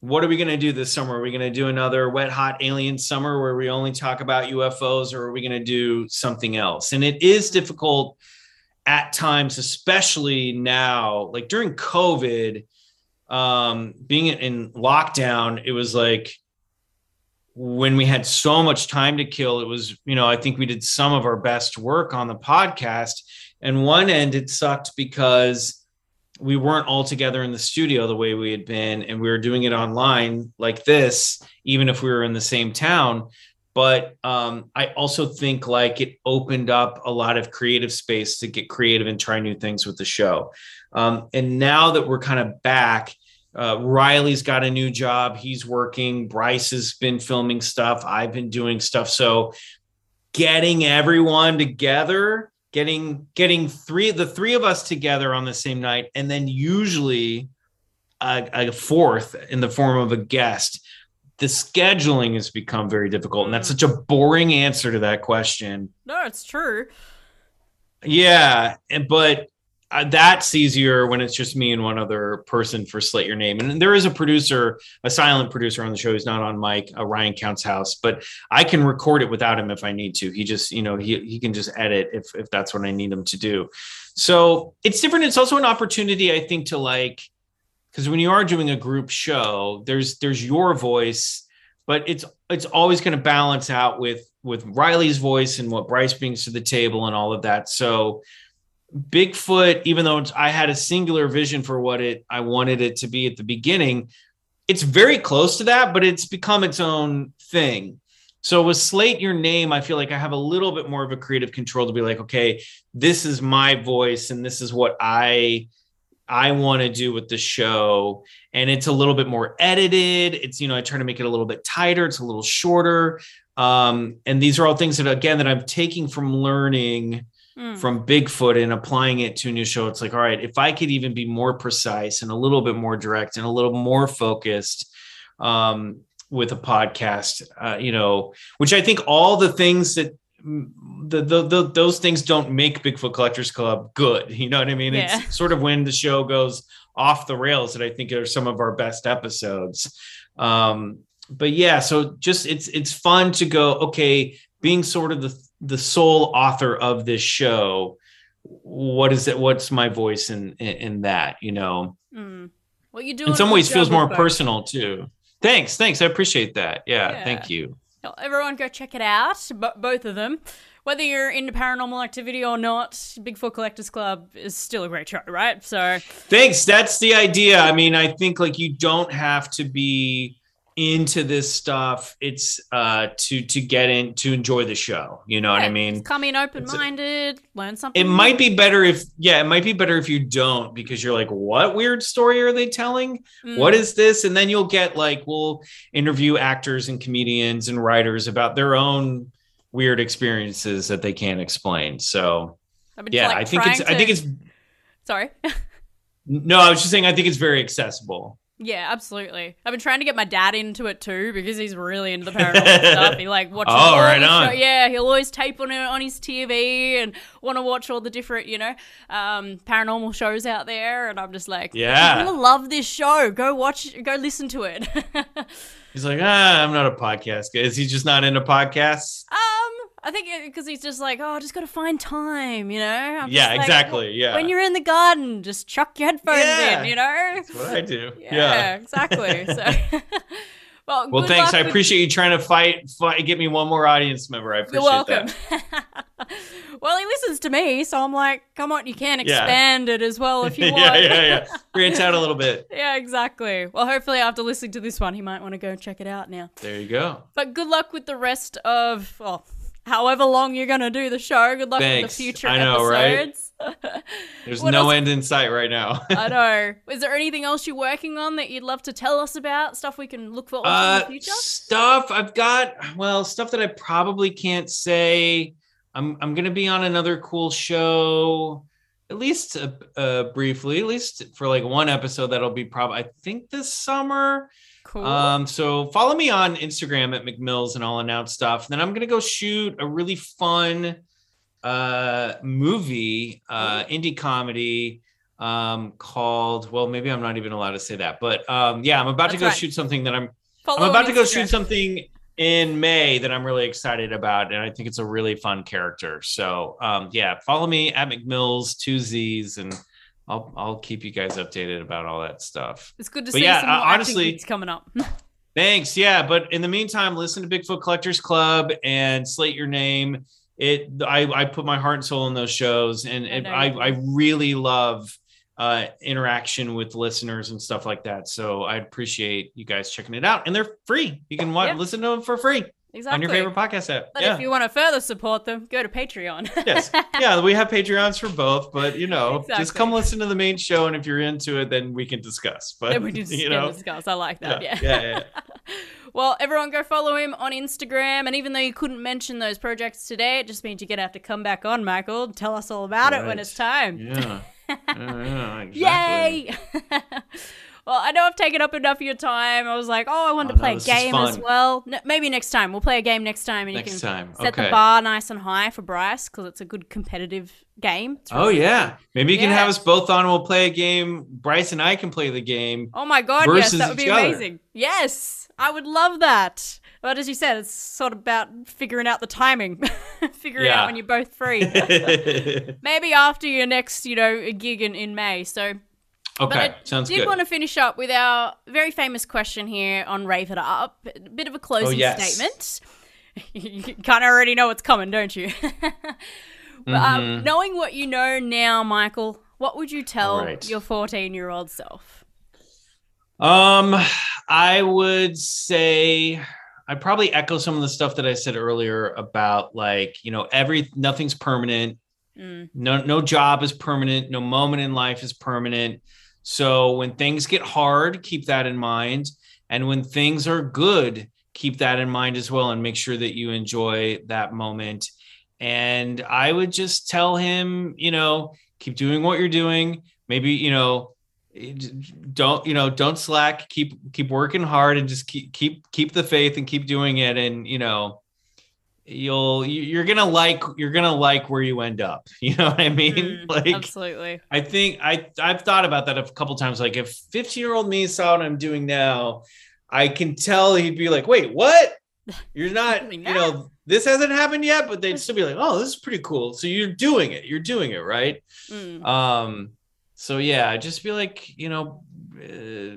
what are we going to do this summer? Are we going to do another wet hot alien summer where we only talk about UFOs or are we going to do something else? And it is difficult at times, especially now, like during COVID, um, being in lockdown, it was like when we had so much time to kill, it was, you know, I think we did some of our best work on the podcast. And one end, it sucked because we weren't all together in the studio the way we had been, and we were doing it online like this, even if we were in the same town. But um, I also think like it opened up a lot of creative space to get creative and try new things with the show. Um, and now that we're kind of back, uh, Riley's got a new job. He's working. Bryce has been filming stuff. I've been doing stuff. So getting everyone together, getting getting three the three of us together on the same night, and then usually a, a fourth in the form of a guest. The scheduling has become very difficult, and that's mm. such a boring answer to that question. No, it's true. Yeah, and- but uh, that's easier when it's just me and one other person for Slate Your Name. And there is a producer, a silent producer on the show. He's not on mic, uh, Ryan Counts House, but I can record it without him if I need to. He just, you know, he he can just edit if if that's what I need him to do. So it's different. It's also an opportunity, I think, to like because when you are doing a group show, there's there's your voice, but it's it's always going to balance out with with Riley's voice and what Bryce brings to the table and all of that. So Bigfoot, even though I had a singular vision for what it I wanted it to be at the beginning, it's very close to that, but it's become its own thing. So with Slate Your Name, I feel like I have a little bit more of a creative control to be like, okay, this is my voice and this is what I I want to do with the show. And it's a little bit more edited. It's, you know, I try to make it a little bit tighter, it's a little shorter. Um, and these are all things that again that I'm taking from learning Mm. from Bigfoot and applying it to a new show. It's like, all right, if I could even be more precise and a little bit more direct and a little more focused, um, with a podcast, uh, you know, which I think all the things that mm, the, the, the those things don't make Bigfoot Collectors Club good. *laughs* You know what I mean? Yeah. It's sort of when the show goes off the rails that I think are some of our best episodes. Um, but yeah, so just it's it's fun to go. Okay, being sort of the the sole author of this show, what is it? What's my voice in in, in that? You know, Mm. Well, you do in some ways feels more personal too. Thanks, thanks. I appreciate that. Yeah, Yeah. thank you. Everyone go check it out, b- both of them. Whether you're into paranormal activity or not, Bigfoot Collectors Club is still a great show, right? So, Thanks. That's the idea. I mean, I think like you don't have to be into this stuff. It's uh to to get in to enjoy the show. You know what I mean? come in open minded, learn something. It might be better if yeah, it might be better if you don't because you're like, what weird story are they telling? Mm. What is this? And then you'll get like we'll interview actors and comedians and writers about their own weird experiences that they can't explain. So I've been, yeah, like, I think it's trying I think it's Sorry. *laughs* no, I was just saying I think it's very accessible. Yeah, absolutely. I've been trying to get my dad into it too because he's really into the paranormal *laughs* stuff. He like watches Oh, all right on. show- Yeah, he'll always tape on it on his TV and want to watch all the different, you know, um, paranormal shows out there. And I'm just like, Yeah. you're gonna love this show. Go watch, go listen to it. *laughs* He's like, ah, I'm not a podcast guy. Is he just not into podcasts? Um, I think because he's just like, oh, I just got to find time, you know. I'm Yeah, like, exactly, yeah. When you're in the garden, just chuck your headphones Yeah. in, you know. That's what I do. *laughs* Yeah, Yeah. exactly. So, *laughs* well, Well, thanks. I appreciate you trying to fight, fight, get me one more audience member. I appreciate You're welcome. that. *laughs* well, he listens to me, so I'm like, come on, you can Yeah. expand it as well if you want. yeah, yeah, yeah. Branch out a little bit. Yeah, exactly. Well, hopefully, after listening to this one, he might want to go check it out now. There you go. But good luck with the rest of, well, however long you're going to do the show. Good luck Thanks. with the future I know, right? episodes. *laughs* There's *laughs* no else- end in sight right now. *laughs* I know. Is there anything else you're working on that you'd love to tell us about? Stuff we can look forward to in Uh, the future? stuff I've got. Well, stuff that I probably can't say. I'm I'm gonna be on another cool show, at least uh, uh, briefly, at least for like one episode. That'll be probably I think this summer. Cool. Um, so follow me on Instagram at McMills and I'll announce stuff. Then I'm gonna go shoot a really fun uh movie, uh indie comedy um called well maybe I'm not even allowed to say that, but um yeah, I'm about to go right. shoot something that I'm Follow I'm about to go Instagram. shoot something in May that I'm really excited about, and I think it's a really fun character. So, um, yeah, follow me at McMills two Z's, and I'll I'll keep you guys updated about all that stuff. It's good to But see yeah, some uh, honestly- it's coming up. *laughs* Thanks. Yeah, but in the meantime, listen to Bigfoot Collectors Club and Slate Your Name. It I I put my heart and soul in those shows, and I. I really love uh interaction with listeners and stuff like that. So I appreciate you guys checking it out, and they're free. You can watch, Yeah. listen to them for free on Exactly. your favorite podcast app. But yeah. if you want to further support them, go to Patreon. *laughs* yes. Yeah, we have Patreons for both, but you know, just come listen to the main show, and if you're into it, then we can discuss. But then we just you can know, discuss. I like that. yeah, Yeah. yeah, yeah. *laughs* well, everyone go follow him on Instagram. And even though you couldn't mention those projects today, it just means you're going to have to come back on, Michael, and tell us all about it when it's time. Yeah. *laughs* yeah, yeah, exactly. Yay! Well, I know I've taken up enough of your time. I was like, oh, I wanted Oh, to play no, a game as well. No, maybe next time. We'll play a game next time, and Next you can time. set the bar nice and high for Bryce because it's a good competitive game. It's Oh yeah, fun. maybe you can have us both on. We'll play a game. Bryce and I can play the game. Oh my god, yes, that would be each other. amazing. Yes, I would love that. But as you said, it's sort of about figuring out the timing, *laughs* figuring Yeah. out when you're both free. *laughs* Maybe after your next, you know, gig in, in May. So But okay, I sounds did good. want to finish up with our very famous question here on Rave It Up. A bit of a closing Oh, yes. statement. *laughs* you kind of already know what's coming, don't you? *laughs* but, um, Mhm. knowing what you know now, Michael, what would you tell Alright. your 14 year old self? Um, I would say I'd probably echo some of the stuff that I said earlier about like you know every nothing's permanent. Mm. No, no job is permanent. No moment in life is permanent. So when things get hard, keep that in mind. And when things are good, keep that in mind as well and make sure that you enjoy that moment. And I would just tell him, you know, keep doing what you're doing. Maybe, you know, don't you know don't slack keep keep working hard and just keep keep keep the faith and keep doing it and you know you'll you- you're gonna like you're gonna like where you end up. *laughs* You know what i mean? Mm, like absolutely. i think i i've thought about that a couple times. Like if 15 year old me saw what i'm doing now i can tell he'd be like wait what? You're *laughs* not you know this hasn't happened yet but they'd still be like oh this is pretty cool. So you're doing it. You're doing it right? Mm. um so yeah just be like you know uh,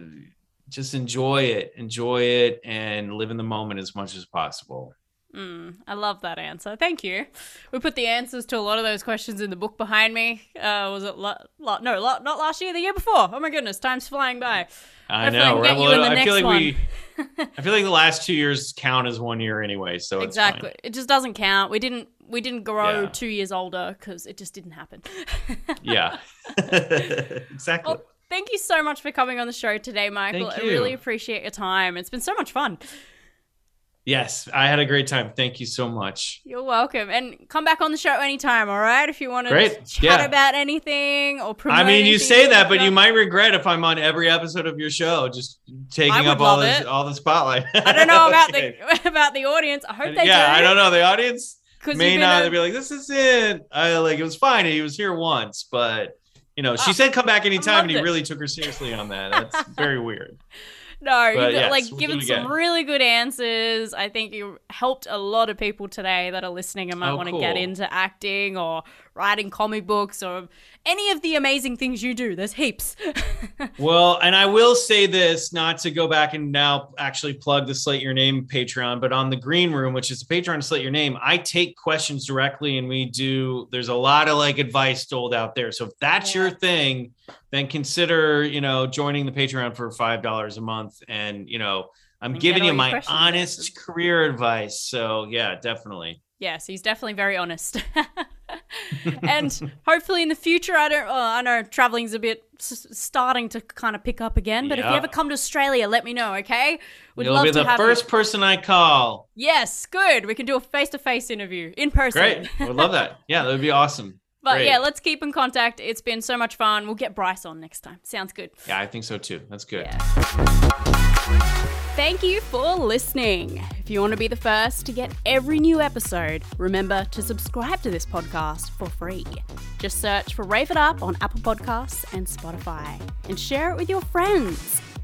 just enjoy it. Enjoy it and live in the moment as much as possible Mm, I love that answer. Thank you. We put the answers to a lot of those questions in the book behind me. Uh, was it la- la- no, la- not last year, the year before? Oh my goodness, time's flying by. i Hopefully know can right? get you Well, in the i next feel like one. we *laughs* i feel like the last two years count as one year anyway so it's fine. exactly. It just doesn't count. We didn't. We didn't grow Yeah. two years older because it just didn't happen. *laughs* yeah *laughs* exactly Well, thank you so much for coming on the show today, Michael. Thank I really appreciate your time. It's been so much fun. Yes i had a great time thank you so much You're welcome. And come back on the show anytime, all right? If you want to chat Yeah. about anything or promote I mean, you say that, but you might regret if I'm on every episode of your show, just taking up all this, all the spotlight. I don't know about Okay. the *laughs* *laughs* about the audience. I hope they yeah, do. I don't know. The audience may not a- be like, "This is it." I like it was fine. He was here once, but you know, she Ah, said come back anytime, and he it. really took her seriously on that. That's *laughs* very weird. No, But yes, like given some really good answers. I think you helped a lot of people today that are listening and might Oh, want to get into acting or writing comic books or any of the amazing things you do. There's heaps. *laughs* Well, and I will say this, not to go back and now actually plug the Slate Your Name Patreon, but on the Green Room, which is a Patreon Slate Your Name, I take questions directly and we do. There's a lot of like advice doled out there. So if that's your thing, then consider you know joining the Patreon for five dollars a month, and you know I'm And giving you my honest career advice. So yeah, definitely. Yes, he's definitely very honest. *laughs* and hopefully in the future, I don't. Oh, I know traveling's a bit s- starting to kind of pick up again. But if you ever come to Australia, let me know. Okay, we'd You'll love be to the first you. person I call. Yes, good. We can do a face-to-face interview in person. Great, I would love that. *laughs* Yeah, that would be awesome. But Great. yeah, let's keep in contact. It's been so much fun. We'll get Bryce on next time. Sounds good. Yeah, I think so too. That's good. Thank you for listening. If you want to be the first to get every new episode, remember to subscribe to this podcast for free. Just search for Rave It Up on Apple Podcasts and Spotify and share it with your friends.